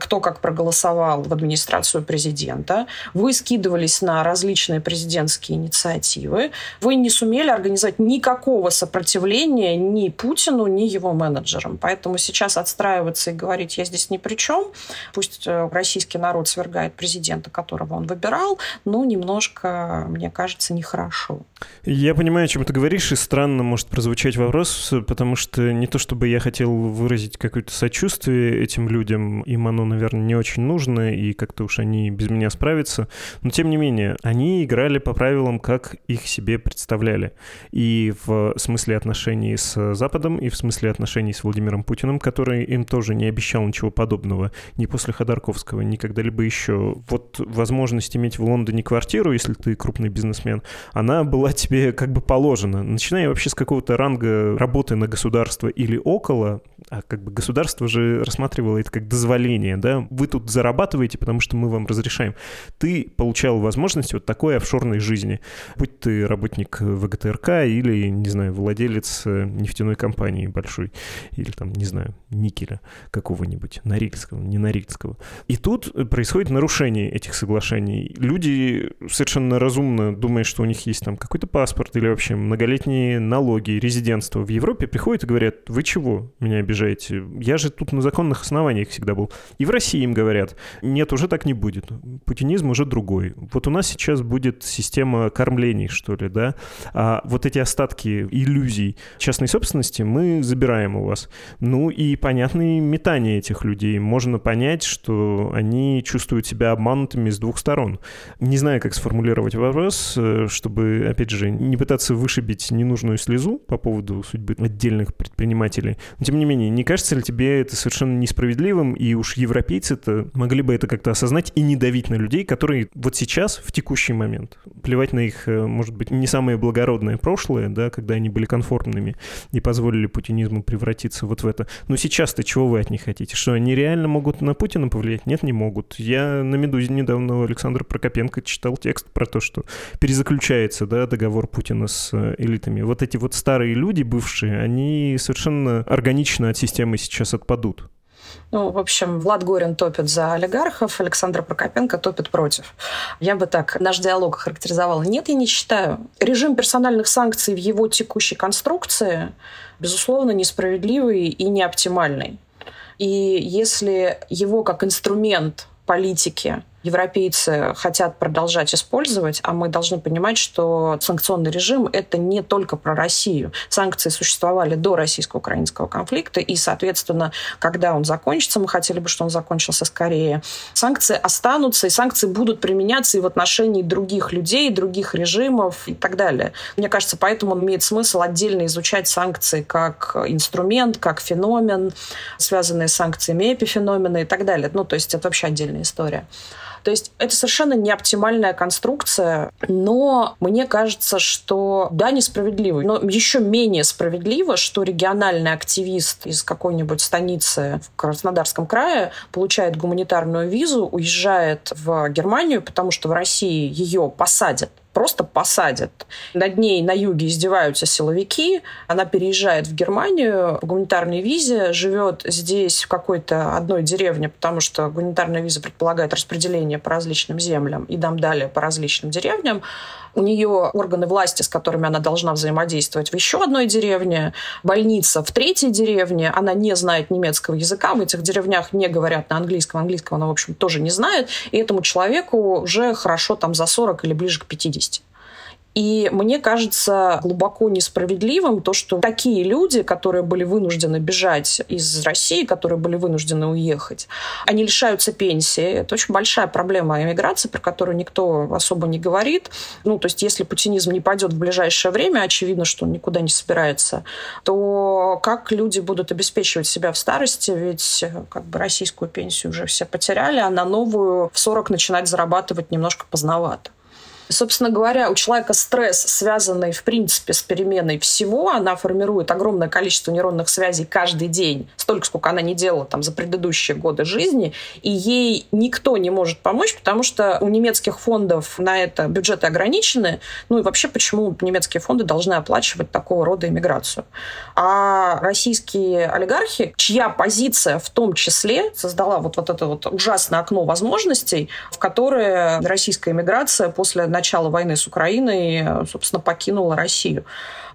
кто как проголосовал в администрацию президента, вы скидывались на различные президентские инициативы, вы не сумели организовать никакого сопротивления ни Путину, ни его менеджерам. Поэтому сейчас отстраиваться и говорить, я здесь ни при чем, пусть э, российский народ свергает президента, которого он выбирал, ну, немножко мне кажется, нехорошо. Я понимаю, о чем ты говоришь, и странно может прозвучать вопрос, потому что не то чтобы я хотел выразить какое-то сочувствие этим людям, им оно, наверное, не очень нужно, и как-то уж они без меня справятся, но тем не менее, они играли по правилам, как их себе представляли. И в смысле отношений с Западом, и в смысле отношений с Владимиром Путиным, который им тоже не обещал ничего подобного ни после Ходорковского, ни когда-либо еще. Вот возможность иметь в Лондоне квартиру, если ты крупный крупный бизнесмен, она была тебе как бы положена. Начиная вообще с какого-то ранга работы на государство или около, а как бы государство же рассматривало это как дозволение, да, вы тут зарабатываете, потому что мы вам разрешаем. Ты получал возможность вот такой офшорной жизни, будь ты работник ВГТРК или, не знаю, владелец э, нефтяной компании большой, или там, не знаю, никеля какого-нибудь, Норильского, не Норильского. И тут происходит нарушение этих соглашений. Люди совершенно разумно, думая, что у них есть там какой-то паспорт или вообще многолетние налоги, резидентство в Европе, приходят и говорят, вы чего меня обижаете. Я же тут на законных основаниях всегда был. И в России им говорят, нет, уже так не будет. Путинизм уже другой. Вот у нас сейчас будет система кормлений, что ли, да? А вот эти остатки иллюзий частной собственности мы забираем у вас. Ну и понятные метания этих людей. Можно понять, что они чувствуют себя обманутыми с двух сторон. Не знаю, как сформулировать вопрос, раз, э, чтобы, опять же, не пытаться вышибить ненужную слезу по поводу судьбы отдельных предпринимателей. Но, тем не менее, не кажется ли тебе это совершенно несправедливым, и уж европейцы-то могли бы это как-то осознать и не давить на людей, которые вот сейчас, в текущий момент, плевать на их, э, может быть, не самое благородное прошлое, да, когда они были конформными и позволили путинизму превратиться вот в это. Но сейчас-то чего вы от них хотите? Что они реально могут на Путина повлиять? Нет, не могут. Я на «Медузе» недавно Александра Прокопенко читал текст про то, что перезаключается да, договор Путина с э, элитами. Вот эти вот старые люди, бывшие, они совершенно органично от системы сейчас отпадут. Ну, в общем, Влад Горин топит за олигархов, Александр Прокопенко топит против. Я бы так наш диалог характеризовала. Нет, я не считаю. Режим персональных санкций в его текущей конструкции, безусловно, несправедливый и неоптимальный. И если его как инструмент политики европейцы хотят продолжать использовать, а мы должны понимать, что санкционный режим — это не только про Россию. Санкции существовали до российско-украинского конфликта, и, соответственно, когда он закончится, мы хотели бы, чтобы он закончился скорее, санкции останутся, и санкции будут применяться и в отношении других людей, других режимов и так далее. Мне кажется, поэтому имеет смысл отдельно изучать санкции как инструмент, как феномен, связанные с санкциями эпифеномена и так далее. Ну, то есть это вообще отдельная история. То есть это совершенно не оптимальная конструкция, но мне кажется, что да, несправедливо, но еще менее справедливо, что региональный активист из какой-нибудь станицы в Краснодарском крае получает гуманитарную визу, уезжает в Германию, потому что в России ее посадят просто посадят. Над ней на юге издеваются силовики. Она переезжает в Германию по гуманитарной визе, живет здесь в какой-то одной деревне, потому что гуманитарная виза предполагает распределение по различным землям и дам далее по различным деревням. У нее органы власти, с которыми она должна взаимодействовать в еще одной деревне, больница в третьей деревне, она не знает немецкого языка, в этих деревнях не говорят на английском, английского она, в общем, тоже не знает, и этому человеку уже хорошо там за 40 или ближе к 50. И мне кажется глубоко несправедливым то, что такие люди, которые были вынуждены бежать из России, которые были вынуждены уехать, они лишаются пенсии. Это очень большая проблема эмиграции, про которую никто особо не говорит. Ну, то есть если путинизм не пойдет в ближайшее время, очевидно, что он никуда не собирается, то как люди будут обеспечивать себя в старости? Ведь как бы российскую пенсию уже все потеряли, а на новую в 40 начинать зарабатывать немножко поздновато. Собственно говоря, у человека стресс, связанный, в принципе, с переменой всего, она формирует огромное количество нейронных связей каждый день, столько, сколько она не делала там за предыдущие годы жизни, и ей никто не может помочь, потому что у немецких фондов на это бюджеты ограничены, ну и вообще, почему немецкие фонды должны оплачивать такого рода иммиграцию. А российские олигархи, чья позиция в том числе создала вот, вот это вот ужасное окно возможностей, в которое российская иммиграция после начала войны с Украиной, собственно, покинула Россию.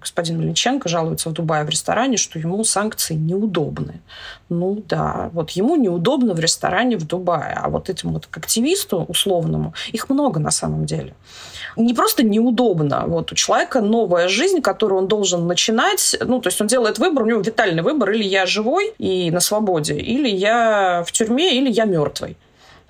Господин Мельниченко жалуется в Дубае в ресторане, что ему санкции неудобны. Ну да, вот ему неудобно в ресторане в Дубае, а вот этому вот активисту условному, их много на самом деле. Не просто неудобно, вот у человека новая жизнь, которую он должен начинать, ну, то есть он делает выбор, у него витальный выбор, или я живой и на свободе, или я в тюрьме, или я мертвый.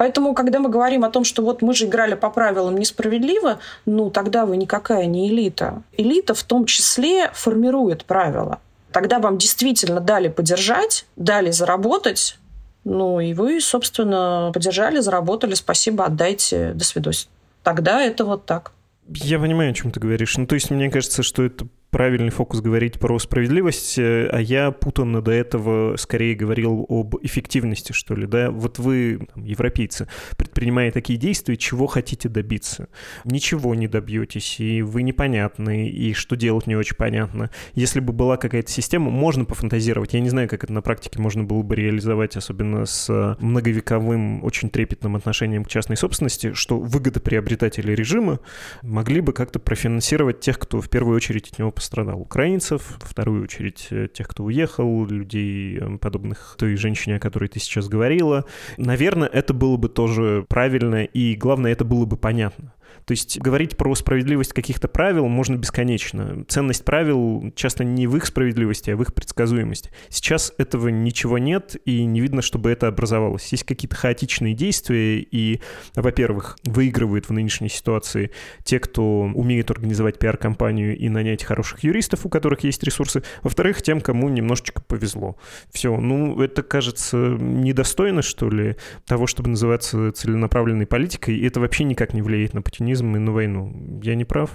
Поэтому, когда мы говорим о том, что вот мы же играли по правилам несправедливо, ну, тогда вы никакая не элита. Элита в том числе формирует правила. Тогда вам действительно дали подержать, дали заработать, ну, и вы, собственно, подержали, заработали, спасибо, отдайте, до свидос. Тогда это вот так. Я понимаю, о чем ты говоришь. Ну, то есть, мне кажется, что это правильный фокус говорить про справедливость, э, а я путанно до этого скорее говорил об эффективности, что ли, да? Вот вы, там, европейцы, предпринимая такие действия, чего хотите добиться? Ничего не добьетесь, и вы непонятны, и что делать не очень понятно. Если бы была какая-то система, можно пофантазировать. Я не знаю, как это на практике можно было бы реализовать, особенно с многовековым, очень трепетным отношением к частной собственности, что выгодоприобретатели режима могли бы как-то профинансировать тех, кто в первую очередь от него пострадал украинцев, во вторую очередь э, тех, кто уехал, людей, э, подобных той женщине, о которой ты сейчас говорила. Наверное, это было бы тоже правильно, и главное, это было бы понятно. То есть говорить про справедливость каких-то правил можно бесконечно. Ценность правил часто не в их справедливости, а в их предсказуемости. Сейчас этого ничего нет, и не видно, чтобы это образовалось. Есть какие-то хаотичные действия, и, во-первых, выигрывают в нынешней ситуации те, кто умеет организовать пиар-компанию и нанять хороших юристов, у которых есть ресурсы. Во-вторых, тем, кому немножечко повезло. Все, ну, это кажется недостойно, что ли, того, чтобы называться целенаправленной политикой, и это вообще никак не влияет на путинизм и на войну. Я не прав?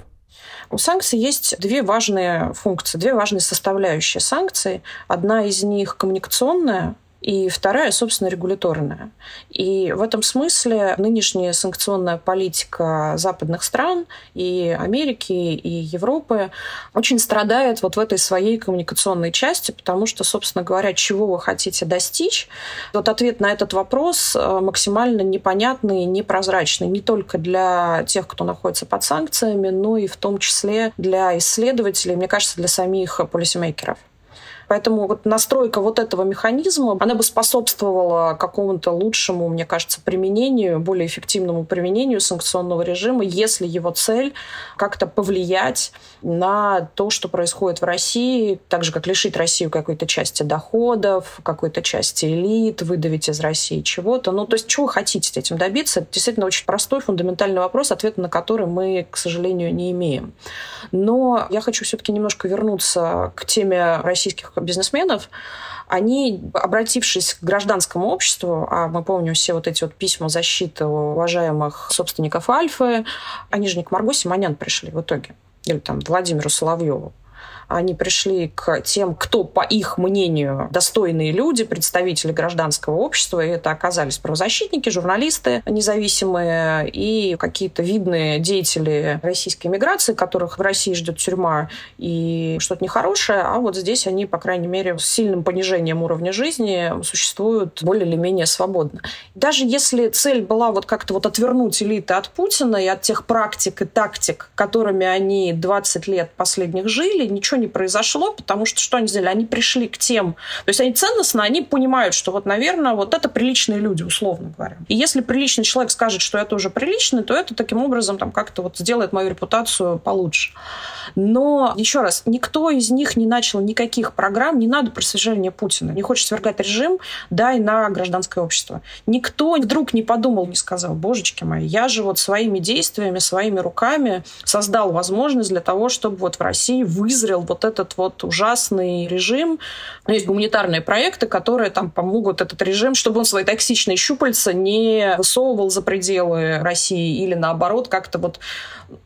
У санкций есть две важные функции, две важные составляющие санкций. Одна из них коммуникационная, и вторая, собственно, регуляторная. И в этом смысле нынешняя санкционная политика западных стран и Америки, и Европы очень страдает вот в этой своей коммуникационной части, потому что, собственно говоря, чего вы хотите достичь, вот ответ на этот вопрос э, максимально непонятный непрозрачный не только для тех, кто находится под санкциями, но и в том числе для исследователей, мне кажется, для самих полисимейкеров. Поэтому вот настройка вот этого механизма, она бы способствовала какому-то лучшему, мне кажется, применению, более эффективному применению санкционного режима, если его цель как-то повлиять на то, что происходит в России, так же, как лишить Россию какой-то части доходов, какой-то части элит, выдавить из России чего-то. Ну, то есть, чего вы хотите этим добиться? Это действительно очень простой, фундаментальный вопрос, ответа на который мы, к сожалению, не имеем. Но я хочу все-таки немножко вернуться к теме российских бизнесменов, они, обратившись к гражданскому обществу, а мы помним все вот эти вот письма защиты уважаемых собственников Альфы, они же не к Марго Симонян пришли в итоге, или там Владимиру Соловьеву они пришли к тем, кто, по их мнению, достойные люди, представители гражданского общества, и это оказались правозащитники, журналисты независимые и какие-то видные деятели российской миграции, которых в России ждет тюрьма и что-то нехорошее, а вот здесь они, по крайней мере, с сильным понижением уровня жизни существуют более или менее свободно. Даже если цель была вот как-то вот отвернуть элиты от Путина и от тех практик и тактик, которыми они 20 лет последних жили, ничего ничего не произошло, потому что что они сделали? Они пришли к тем... То есть они ценностно, они понимают, что вот, наверное, вот это приличные люди, условно говоря. И если приличный человек скажет, что это уже приличный, то это таким образом там как-то вот сделает мою репутацию получше. Но, еще раз, никто из них не начал никаких программ, не надо просвещения Путина. Не хочет свергать режим, дай на гражданское общество. Никто вдруг не подумал, не сказал, божечки мои, я же вот своими действиями, своими руками создал возможность для того, чтобы вот в России вызрел вот этот вот ужасный режим. Есть гуманитарные проекты, которые там помогут этот режим, чтобы он свои токсичные щупальца не высовывал за пределы России или наоборот как-то вот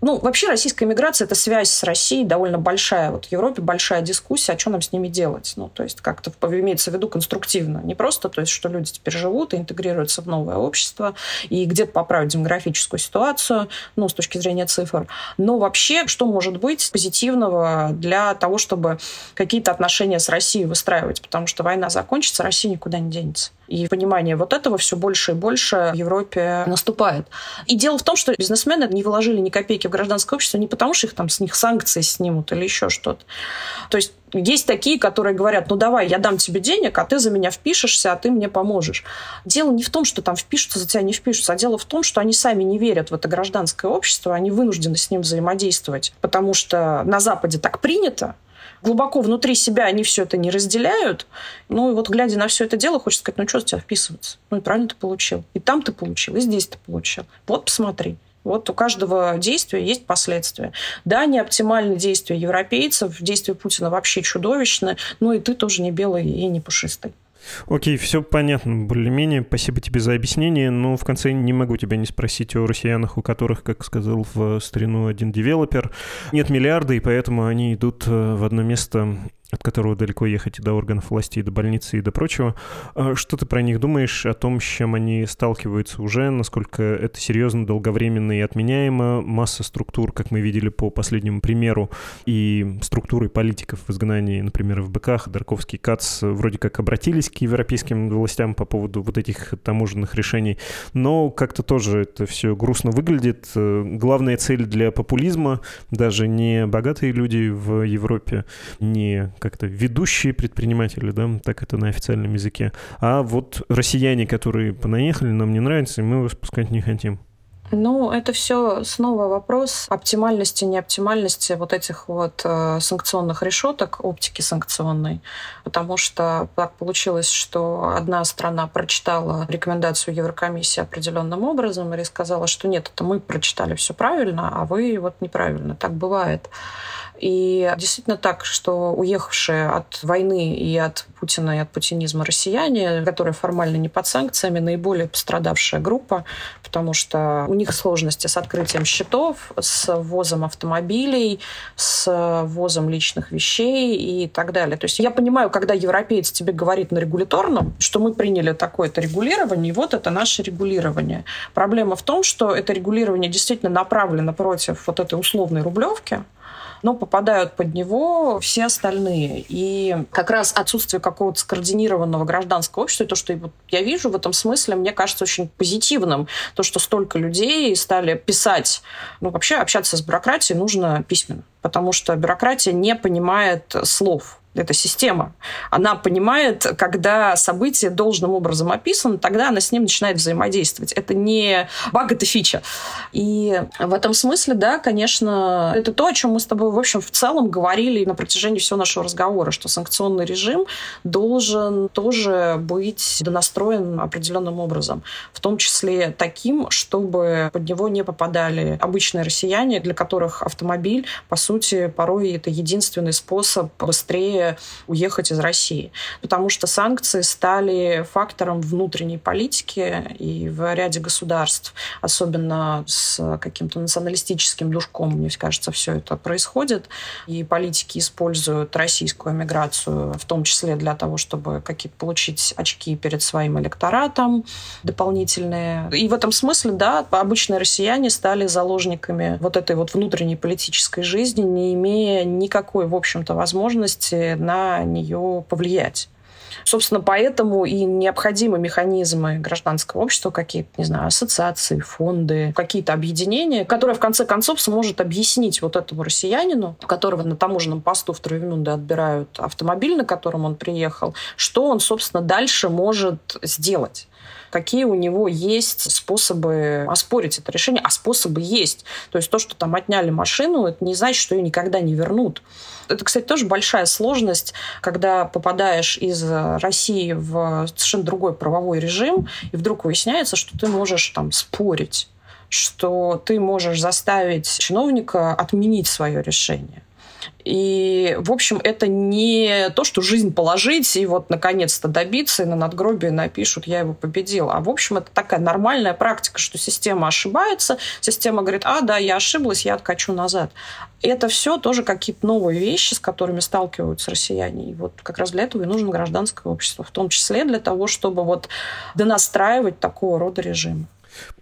ну, вообще российская миграция — это связь с Россией довольно большая. Вот в Европе большая дискуссия, а что нам с ними делать. Ну, то есть как-то имеется в виду конструктивно. Не просто, то есть, что люди теперь живут и интегрируются в новое общество, и где-то поправить демографическую ситуацию, ну, с точки зрения цифр. Но вообще, что может быть позитивного для того, чтобы какие-то отношения с Россией выстраивать? Потому что война закончится, Россия никуда не денется. И понимание вот этого все больше и больше в Европе наступает. И дело в том, что бизнесмены не вложили ни копейки в гражданское общество не потому, что их там с них санкции снимут или еще что-то. То есть есть такие, которые говорят, ну давай, я дам тебе денег, а ты за меня впишешься, а ты мне поможешь. Дело не в том, что там впишутся, за тебя не впишутся, а дело в том, что они сами не верят в это гражданское общество, они вынуждены с ним взаимодействовать, потому что на Западе так принято, глубоко внутри себя они все это не разделяют. Ну и вот глядя на все это дело, хочется сказать, ну что с тебя вписываться? Ну и правильно ты получил. И там ты получил, и здесь ты получил. Вот посмотри. Вот у каждого действия есть последствия. Да, не оптимальные действия европейцев, действия Путина вообще чудовищны, но и ты тоже не белый и не пушистый. Окей, все понятно, более-менее. Спасибо тебе за объяснение. Но в конце не могу тебя не спросить о россиянах, у которых, как сказал в старину один девелопер, нет миллиарда, и поэтому они идут э, в одно место от которого далеко ехать и до органов власти, и до больницы, и до прочего. А что ты про них думаешь, о том, с чем они сталкиваются уже, насколько это серьезно, долговременно и отменяемо, масса структур, как мы видели по последнему примеру, и структуры политиков в изгнании, например, в БК, Ходорковский, КАЦ вроде как обратились к европейским властям по поводу вот этих таможенных решений, но как-то тоже это все грустно выглядит. Главная цель для популизма даже не богатые люди в Европе, не как-то ведущие предприниматели, да, так это на официальном языке, а вот россияне, которые понаехали, нам не нравится, и мы вас пускать не хотим. Ну, это все снова вопрос оптимальности, неоптимальности вот этих вот э, санкционных решеток, оптики санкционной, потому что так получилось, что одна страна прочитала рекомендацию Еврокомиссии определенным образом и сказала, что нет, это мы прочитали все правильно, а вы вот неправильно. Так бывает. И действительно так, что уехавшие от войны и от Путина, и от путинизма россияне, которые формально не под санкциями, наиболее пострадавшая группа, потому что у них сложности с открытием счетов, с ввозом автомобилей, с ввозом личных вещей и так далее. То есть я понимаю, когда европеец тебе говорит на регуляторном, что мы приняли такое-то регулирование, и вот это наше регулирование. Проблема в том, что это регулирование действительно направлено против вот этой условной рублевки, но попадают под него все остальные. И как раз отсутствие какого-то скоординированного гражданского общества, то, что я вижу в этом смысле, мне кажется очень позитивным. То, что столько людей стали писать, ну, вообще общаться с бюрократией нужно письменно, потому что бюрократия не понимает слов эта система. Она понимает, когда событие должным образом описано, тогда она с ним начинает взаимодействовать. Это не баг, это фича. И в этом смысле, да, конечно, это то, о чем мы с тобой, в общем, в целом говорили на протяжении всего нашего разговора, что санкционный режим должен тоже быть донастроен определенным образом, в том числе таким, чтобы под него не попадали обычные россияне, для которых автомобиль, по сути, порой это единственный способ быстрее уехать из России. Потому что санкции стали фактором внутренней политики и в ряде государств, особенно с каким-то националистическим душком, мне кажется, все это происходит. И политики используют российскую эмиграцию, в том числе для того, чтобы какие-то получить очки перед своим электоратом дополнительные. И в этом смысле, да, обычные россияне стали заложниками вот этой вот внутренней политической жизни, не имея никакой, в общем-то, возможности на нее повлиять. Собственно, поэтому и необходимы механизмы гражданского общества, какие-то, не знаю, ассоциации, фонды, какие-то объединения, которые, в конце концов, сможет объяснить вот этому россиянину, которого на таможенном посту в Травимунде отбирают автомобиль, на котором он приехал, что он, собственно, дальше может сделать какие у него есть способы оспорить это решение, а способы есть. То есть то, что там отняли машину, это не значит, что ее никогда не вернут. Это, кстати, тоже большая сложность, когда попадаешь из России в совершенно другой правовой режим, и вдруг выясняется, что ты можешь там спорить что ты можешь заставить чиновника отменить свое решение. И, в общем, это не то, что жизнь положить и вот наконец-то добиться, и на надгробие напишут «я его победил». А, в общем, это такая нормальная практика, что система ошибается, система говорит «а, да, я ошиблась, я откачу назад». Это все тоже какие-то новые вещи, с которыми сталкиваются россияне. И вот как раз для этого и нужно гражданское общество, в том числе для того, чтобы вот донастраивать такого рода режимы.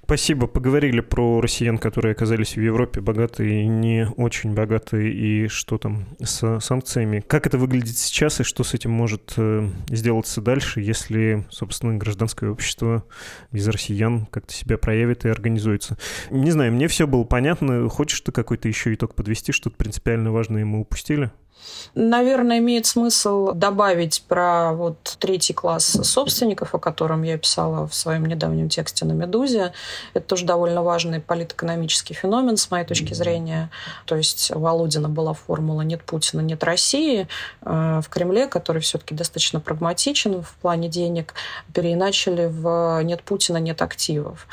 Спасибо. Поговорили про россиян, которые оказались в Европе, богатые не очень богатые, и что там с санкциями. Как это выглядит сейчас, и что с этим может э, сделаться дальше, если, собственно, гражданское общество без россиян как-то себя проявит и организуется. Не знаю, мне все было понятно. Хочешь ты какой-то еще итог подвести, что-то принципиально важное мы упустили? Наверное, имеет смысл добавить про вот третий класс собственников, о котором я писала в своем недавнем тексте на «Медузе». Это тоже довольно важный политэкономический феномен, с моей точки зрения. То есть у Володина была формула «нет Путина, нет России». Э, в Кремле, который все-таки достаточно прагматичен в плане денег, переиначили в «нет Путина, нет активов».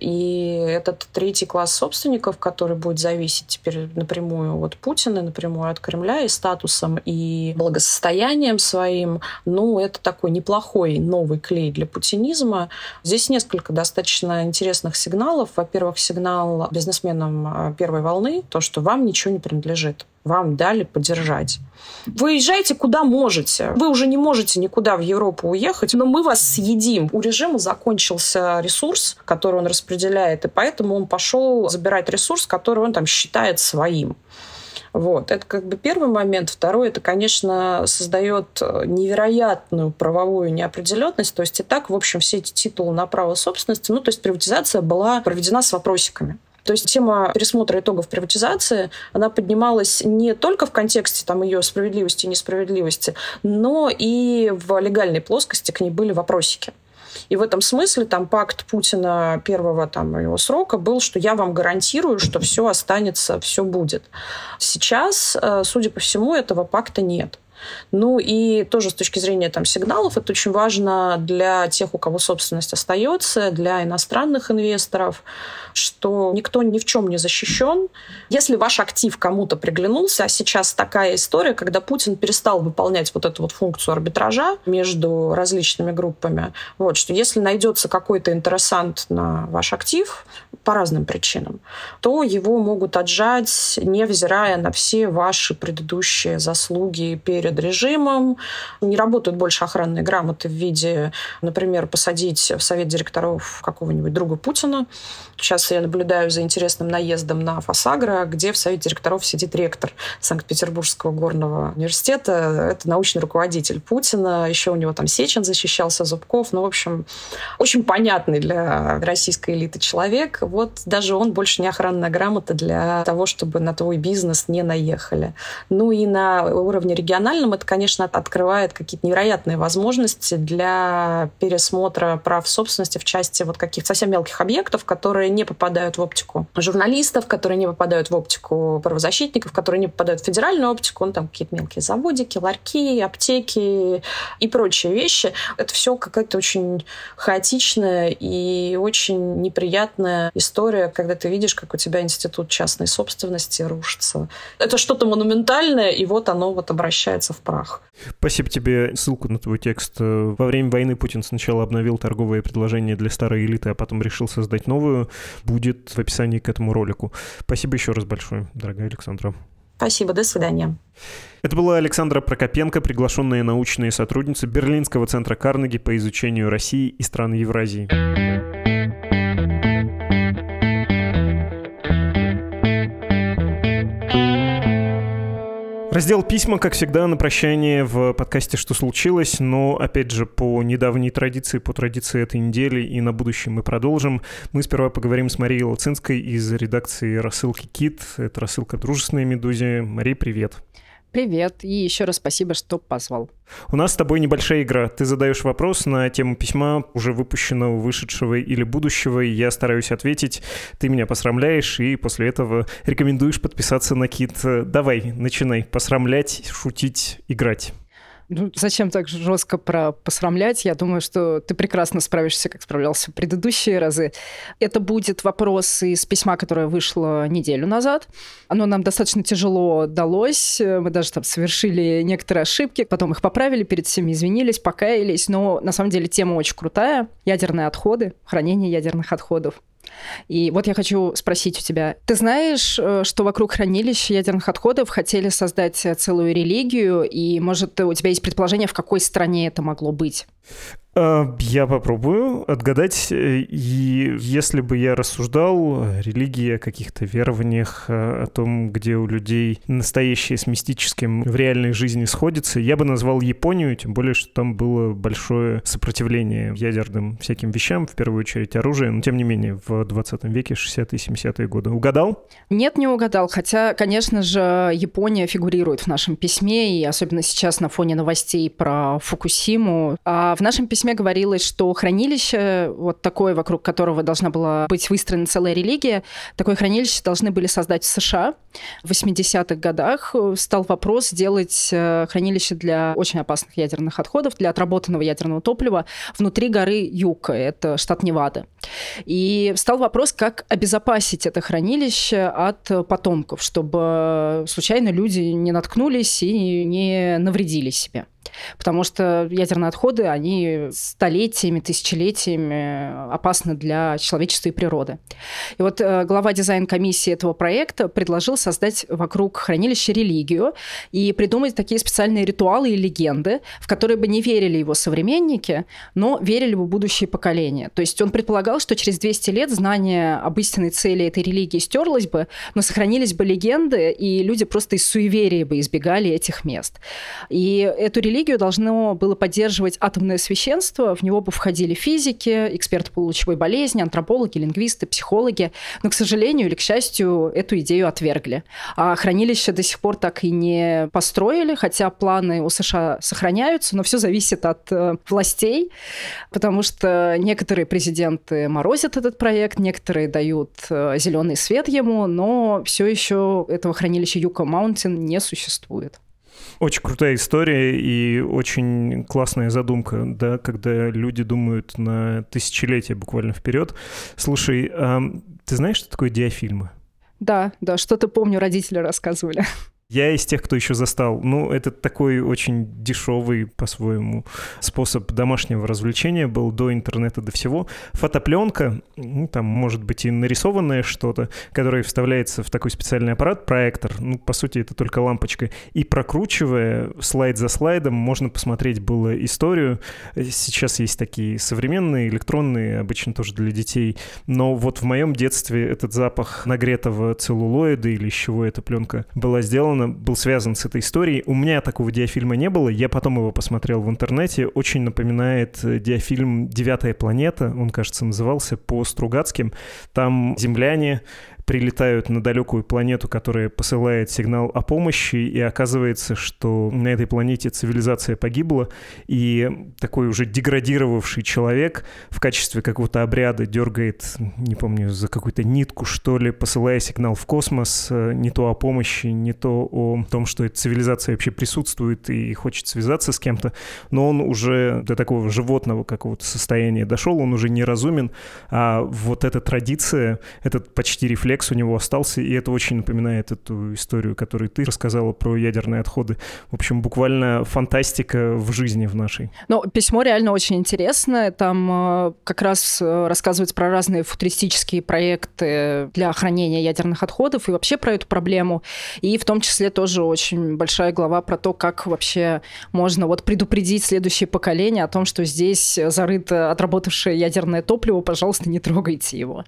И этот третий класс собственников, который будет зависеть теперь напрямую от Путина, напрямую от Кремля и статусом, и благосостоянием своим, ну, это такой неплохой новый клей для путинизма. Здесь несколько достаточно интересных сигналов. Во-первых, сигнал бизнесменам а, первой волны, то, что вам ничего не принадлежит вам дали поддержать. Вы езжайте куда можете. Вы уже не можете никуда в Европу уехать, но мы вас съедим. У режима закончился ресурс, который он распределяет, и поэтому он пошел забирать ресурс, который он там считает своим. Вот. Это как бы первый момент. Второй, это, конечно, создает невероятную правовую неопределенность. То есть и так, в общем, все эти титулы на право собственности, ну, то есть приватизация была проведена с вопросиками. То есть тема пересмотра итогов приватизации, она поднималась не только в контексте там, ее справедливости и несправедливости, но и в легальной плоскости к ней были вопросики. И в этом смысле там пакт Путина первого там его срока был, что я вам гарантирую, что все останется, все будет. Сейчас, э, судя по всему, этого пакта нет. Ну и тоже с точки зрения там, сигналов это очень важно для тех, у кого собственность остается, для иностранных инвесторов, что никто ни в чем не защищен. Если ваш актив кому-то приглянулся, а сейчас такая история, когда Путин перестал выполнять вот эту вот функцию арбитража между различными группами, вот, что если найдется какой-то интересант на ваш актив по разным причинам, то его могут отжать, невзирая на все ваши предыдущие заслуги перед режимом. Не работают больше охранные грамоты в виде, например, посадить в совет директоров какого-нибудь друга Путина. Сейчас я наблюдаю за интересным наездом на Фасагра, где в совете директоров сидит ректор Санкт-Петербургского горного университета. Это научный руководитель Путина. Еще у него там Сечин защищался, Зубков. Ну, в общем, очень понятный для российской элиты человек. Вот даже он больше не охранная грамота для того, чтобы на твой бизнес не наехали. Ну и на уровне региональном это, конечно, открывает какие-то невероятные возможности для пересмотра прав собственности в части вот каких-то совсем мелких объектов, которые не попадают в оптику журналистов, которые не попадают в оптику правозащитников, которые не попадают в федеральную оптику, ну, там какие-то мелкие заводики, ларьки, аптеки и прочие вещи. Это все какая-то очень хаотичная и очень неприятная история, когда ты видишь, как у тебя институт частной собственности рушится. Это что-то монументальное, и вот оно вот обращается в прах. Спасибо тебе. Ссылку на твой текст. Во время войны Путин сначала обновил торговые предложения для старой элиты, а потом решил создать новую. Будет в описании к этому ролику. Спасибо еще раз большое, дорогая Александра. Спасибо, до свидания. Это была Александра Прокопенко, приглашенная научная сотрудница Берлинского центра Карнеги по изучению России и стран Евразии. Раздел письма, как всегда, на прощание в подкасте «Что случилось?», но, опять же, по недавней традиции, по традиции этой недели и на будущем мы продолжим. Мы сперва поговорим с Марией Луцинской из редакции рассылки «Кит». Это рассылка «Дружественной медузе». Мария, привет. Привет, и еще раз спасибо, что позвал. У нас с тобой небольшая игра. Ты задаешь вопрос на тему письма, уже выпущенного, вышедшего или будущего, и я стараюсь ответить. Ты меня посрамляешь, и после этого рекомендуешь подписаться на кит. Давай, начинай. Посрамлять, шутить, играть. Ну, зачем так жестко про посрамлять? Я думаю, что ты прекрасно справишься, как справлялся в предыдущие разы. Это будет вопрос из письма, которое вышло неделю назад. Оно нам достаточно тяжело далось. Мы даже там совершили некоторые ошибки, потом их поправили, перед всеми извинились, покаялись. Но на самом деле тема очень крутая. Ядерные отходы, хранение ядерных отходов. И вот я хочу спросить у тебя, ты знаешь, э, что вокруг хранилища ядерных отходов хотели создать целую религию, и, может, у тебя есть предположение, в какой стране это могло быть? А, я попробую отгадать. И если бы я рассуждал о религии, о каких-то верованиях, о том, где у людей настоящее с мистическим в реальной жизни сходится, я бы назвал Японию, тем более, что там было большое сопротивление ядерным всяким вещам, в первую очередь оружие, но тем не менее в 20 веке, 60-е, 70-е годы. Угадал? Нет, не угадал. Хотя, конечно же, Япония фигурирует в нашем письме, и особенно сейчас на фоне новостей про Фукусиму. А в нашем письме говорилось, что хранилище, вот такое, вокруг которого должна была быть выстроена целая религия, такое хранилище должны были создать в США. В 80-х годах стал вопрос сделать э, хранилище для очень опасных ядерных отходов, для отработанного ядерного топлива внутри горы Юка, это штат Невада. И стал вопрос, как обезопасить это хранилище от потомков, чтобы случайно люди не наткнулись и не навредили себе. Потому что ядерные отходы, они столетиями, тысячелетиями опасны для человечества и природы. И вот э, глава дизайн-комиссии этого проекта предложил создать вокруг хранилища религию и придумать такие специальные ритуалы и легенды, в которые бы не верили его современники, но верили бы будущие поколения. То есть он предполагал, что через 200 лет знание об истинной цели этой религии стерлось бы, но сохранились бы легенды, и люди просто из суеверия бы избегали этих мест. И эту религию религию должно было поддерживать атомное священство. В него бы входили физики, эксперты по лучевой болезни, антропологи, лингвисты, психологи. Но, к сожалению или к счастью, эту идею отвергли. А хранилище до сих пор так и не построили, хотя планы у США сохраняются, но все зависит от э, властей, потому что некоторые президенты морозят этот проект, некоторые дают э, зеленый свет ему, но все еще этого хранилища Юка Маунтин не существует. Очень крутая история и очень классная задумка, да, когда люди думают на тысячелетия буквально вперед. Слушай, а ты знаешь, что такое диафильмы? Да, да, что-то помню, родители рассказывали. Я из тех, кто еще застал. Ну, это такой очень дешевый, по-своему, способ домашнего развлечения был до интернета, до всего. Фотопленка, ну, там, может быть, и нарисованное что-то, которое вставляется в такой специальный аппарат, проектор, ну, по сути, это только лампочка, и прокручивая слайд за слайдом, можно посмотреть было историю. Сейчас есть такие современные, электронные, обычно тоже для детей, но вот в моем детстве этот запах нагретого целлулоида или из чего эта пленка была сделана, безусловно, был связан с этой историей. У меня такого диафильма не было, я потом его посмотрел в интернете. Очень напоминает э, диафильм «Девятая планета», он, кажется, назывался, по Стругацким. Там земляне прилетают на далекую планету, которая посылает сигнал о помощи, и оказывается, что на этой планете цивилизация погибла, и такой уже деградировавший человек в качестве какого-то обряда дергает, не помню, за какую-то нитку, что ли, посылая сигнал в космос, э, не то о помощи, не то о том, что эта цивилизация вообще присутствует и хочет связаться с кем-то, но он уже до такого животного какого-то состояния дошел, он уже неразумен, а вот эта традиция, этот почти рефлекс рефлекс у него остался, и это очень напоминает эту историю, которую ты рассказала про ядерные отходы. В общем, буквально фантастика в жизни в нашей. Ну, письмо реально очень интересное. Там э, как раз э, рассказывается про разные футуристические проекты для хранения ядерных отходов и вообще про эту проблему. И в том числе тоже очень большая глава про то, как вообще можно вот предупредить следующее поколение о том, что здесь зарыто отработавшее ядерное топливо, пожалуйста, не трогайте его.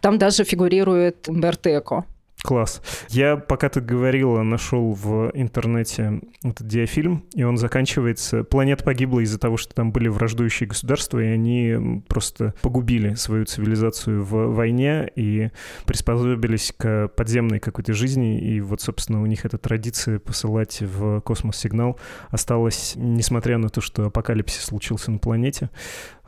Там даже фигурирует Эко. Класс. Я, пока ты говорила, нашел в интернете этот диафильм, и он заканчивается. Планета погибла из-за того, что там были враждующие государства, и они просто погубили свою цивилизацию в войне и приспособились к подземной какой-то жизни. И вот, собственно, у них эта традиция посылать в космос сигнал осталась, несмотря на то, что апокалипсис случился на планете.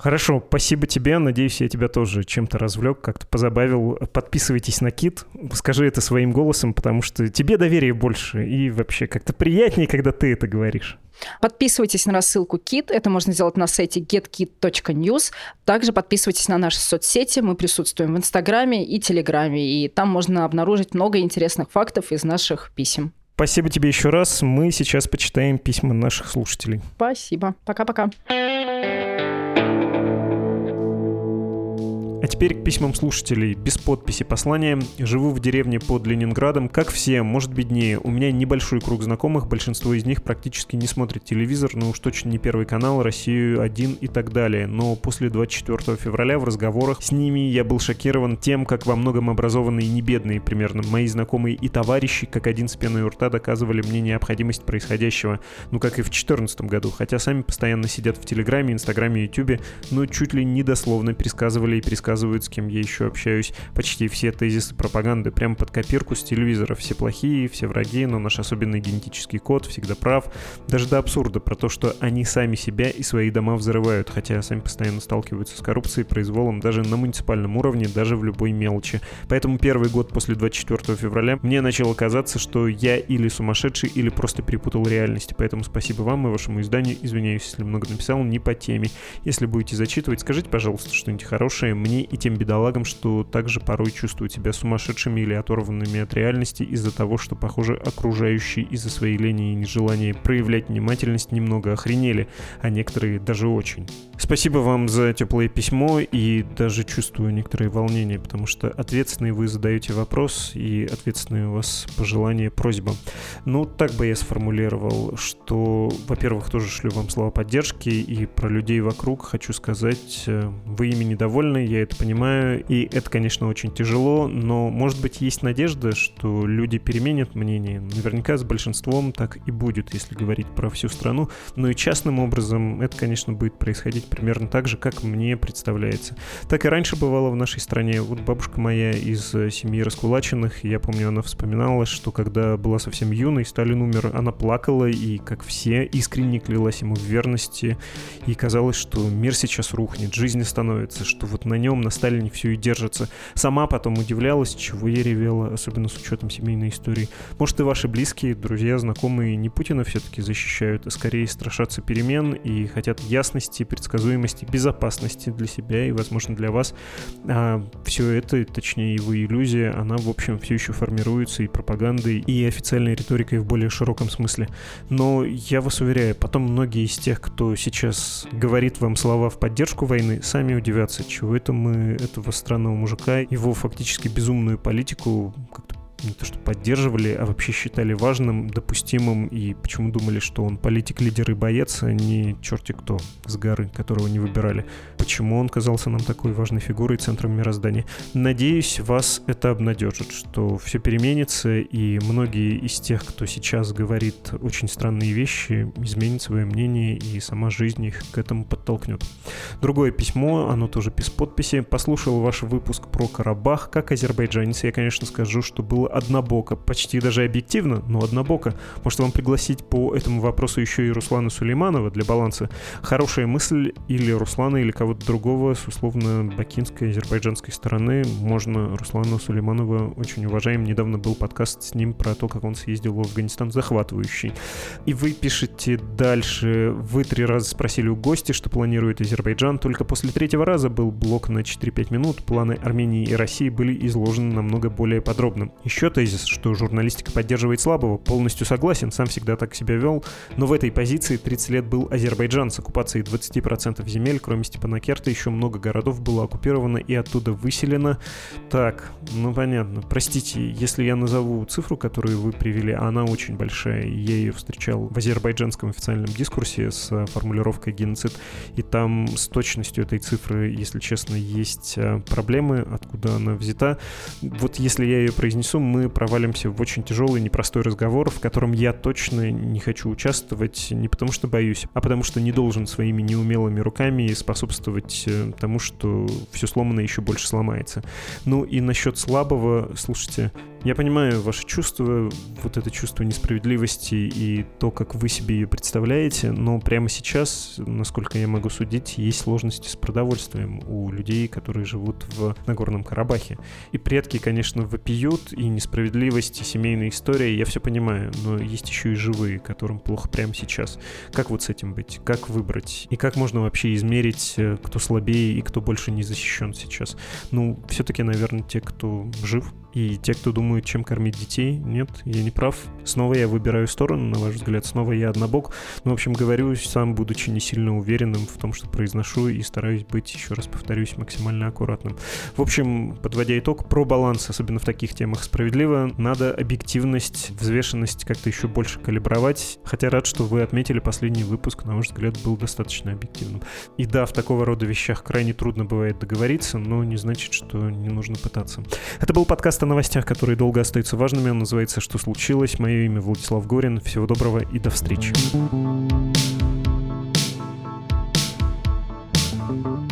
Хорошо, спасибо тебе. Надеюсь, я тебя тоже чем-то развлек, как-то позабавил. Подписывайтесь на Кит, скажи это своим голосом, потому что тебе доверие больше и вообще как-то приятнее, когда ты это говоришь. Подписывайтесь на рассылку Kit. Это можно сделать на сайте getkit.news. Также подписывайтесь на наши соцсети. Мы присутствуем в Инстаграме и Телеграме. И там можно обнаружить много интересных фактов из наших писем. Спасибо тебе еще раз. Мы сейчас почитаем письма наших слушателей. Спасибо. Пока-пока. Теперь к письмам слушателей. Без подписи послания. Живу в деревне под Ленинградом. Как все, может беднее. У меня небольшой круг знакомых. Большинство из них практически не смотрит телевизор, но уж точно не Первый канал, Россию 1 и так далее. Но после 24 февраля в разговорах с ними я был шокирован тем, как во многом образованные не бедные примерно мои знакомые и товарищи, как один с пеной у рта, доказывали мне необходимость происходящего. Ну, как и в 2014 году. Хотя сами постоянно сидят в Телеграме, Инстаграме, Ютубе, но чуть ли не дословно пересказывали и пересказывали рассказывают, с кем я еще общаюсь, почти все тезисы пропаганды прямо под копирку с телевизора. Все плохие, все враги, но наш особенный генетический код всегда прав. Даже до абсурда про то, что они сами себя и свои дома взрывают, хотя сами постоянно сталкиваются с коррупцией, произволом даже на муниципальном уровне, даже в любой мелочи. Поэтому первый год после 24 февраля мне начало казаться, что я или сумасшедший, или просто перепутал реальность. Поэтому спасибо вам и вашему изданию. Извиняюсь, если много написал, не по теме. Если будете зачитывать, скажите, пожалуйста, что-нибудь хорошее мне и тем бедолагам, что также порой чувствуют себя сумасшедшими или оторванными от реальности из-за того, что, похоже, окружающие из-за своей лени и нежелания проявлять внимательность немного охренели, а некоторые даже очень. Спасибо вам за теплое письмо и даже чувствую некоторые волнения, потому что ответственный вы задаете вопрос и ответственные у вас пожелания, просьба. Ну, так бы я сформулировал, что, во-первых, тоже шлю вам слова поддержки и про людей вокруг хочу сказать, э, вы ими недовольны, я это понимаю, и это, конечно, очень тяжело, но, может быть, есть надежда, что люди переменят мнение. Наверняка с большинством так и будет, если говорить про всю страну, но и частным образом это, конечно, будет происходить примерно так же, как мне представляется. Так и раньше бывало в нашей стране. Вот бабушка моя из э, семьи раскулаченных, я помню, она вспоминала, что когда была совсем юной, Сталин умер, она плакала и, как все, искренне клялась ему в верности, и казалось, что мир сейчас рухнет, жизнь остановится, что вот на нем, на Сталине все и держится. Сама потом удивлялась, чего я ревела, особенно с учетом семейной истории. Может, и ваши близкие, друзья, знакомые не Путина все-таки защищают, а скорее страшатся перемен и хотят ясности, предсказуемости, безопасности для себя и, возможно, для вас. А все это, точнее, его иллюзия, она, в общем, все еще формируется и пропагандой, и официальной риторикой в более широком смысле. Но я вас уверяю, потом многие из тех, кто сейчас говорит вам слова в поддержку войны, сами удивятся, чего это мы этого странного мужика, его фактически безумную политику не то что поддерживали, а вообще считали важным, допустимым, и почему думали, что он политик, лидер и боец, а не черти кто с горы, которого не выбирали. Почему он казался нам такой важной фигурой, центром мироздания. Надеюсь, вас это обнадежит, что все переменится, и многие из тех, кто сейчас говорит очень странные вещи, изменят свое мнение, и сама жизнь их к этому подтолкнет. Другое письмо, оно тоже без подписи. Послушал ваш выпуск про Карабах. Как азербайджанец, я, конечно, скажу, что было однобоко, почти даже объективно, но однобоко. Может вам пригласить по этому вопросу еще и Руслана Сулейманова для баланса? Хорошая мысль или Руслана, или кого-то другого с условно бакинской, азербайджанской стороны. Можно Руслана Сулейманова очень уважаем. Недавно был подкаст с ним про то, как он съездил в Афганистан, захватывающий. И вы пишете дальше. Вы три раза спросили у гостя, что планирует Азербайджан. Только после третьего раза был блок на 4-5 минут. Планы Армении и России были изложены намного более подробно. Еще еще тезис, что журналистика поддерживает слабого, полностью согласен, сам всегда так себя вел, но в этой позиции 30 лет был Азербайджан с оккупацией 20% земель, кроме Степанакерта еще много городов было оккупировано и оттуда выселено. Так, ну понятно. Простите, если я назову цифру, которую вы привели, она очень большая, я ее встречал в азербайджанском официальном дискурсе с формулировкой геноцид, и там с точностью этой цифры, если честно, есть э, проблемы, откуда она взята. Вот если я ее произнесу, мы провалимся в очень тяжелый, непростой разговор, в котором я точно не хочу участвовать не потому что боюсь, а потому что не должен своими неумелыми руками способствовать э, тому, что все сломано еще больше сломается. Ну и насчет слабого, слушайте, я понимаю ваше чувство, вот это чувство несправедливости и то, как вы себе ее представляете, но прямо сейчас, насколько я могу судить, есть сложности с продовольствием у людей, которые живут в Нагорном Карабахе. И предки, конечно, вопиют, и несправедливость, и семейная история, я все понимаю, но есть еще и живые, которым плохо прямо сейчас. Как вот с этим быть? Как выбрать? И как можно вообще измерить, э, кто слабее и кто больше не защищен сейчас? Ну, все-таки, наверное, те, кто жив, и те, кто думают, чем кормить детей, нет, я не прав. Снова я выбираю сторону, на ваш взгляд, снова я однобок. Ну, в общем, говорю, сам будучи не сильно уверенным в том, что произношу, и стараюсь быть, еще раз повторюсь, максимально аккуратным. В общем, подводя итог, про баланс, особенно в таких темах, справедливо. Надо объективность, взвешенность как-то еще больше калибровать. Хотя рад, что вы отметили последний выпуск, на ваш взгляд, был достаточно объективным. И да, в такого рода вещах крайне трудно бывает договориться, но не значит, что не нужно пытаться. Это был подкаст подкаста о новостях, которые долго остаются важными. Он называется «Что случилось?». Мое имя Владислав Горин. Всего доброго и до встречи. thank you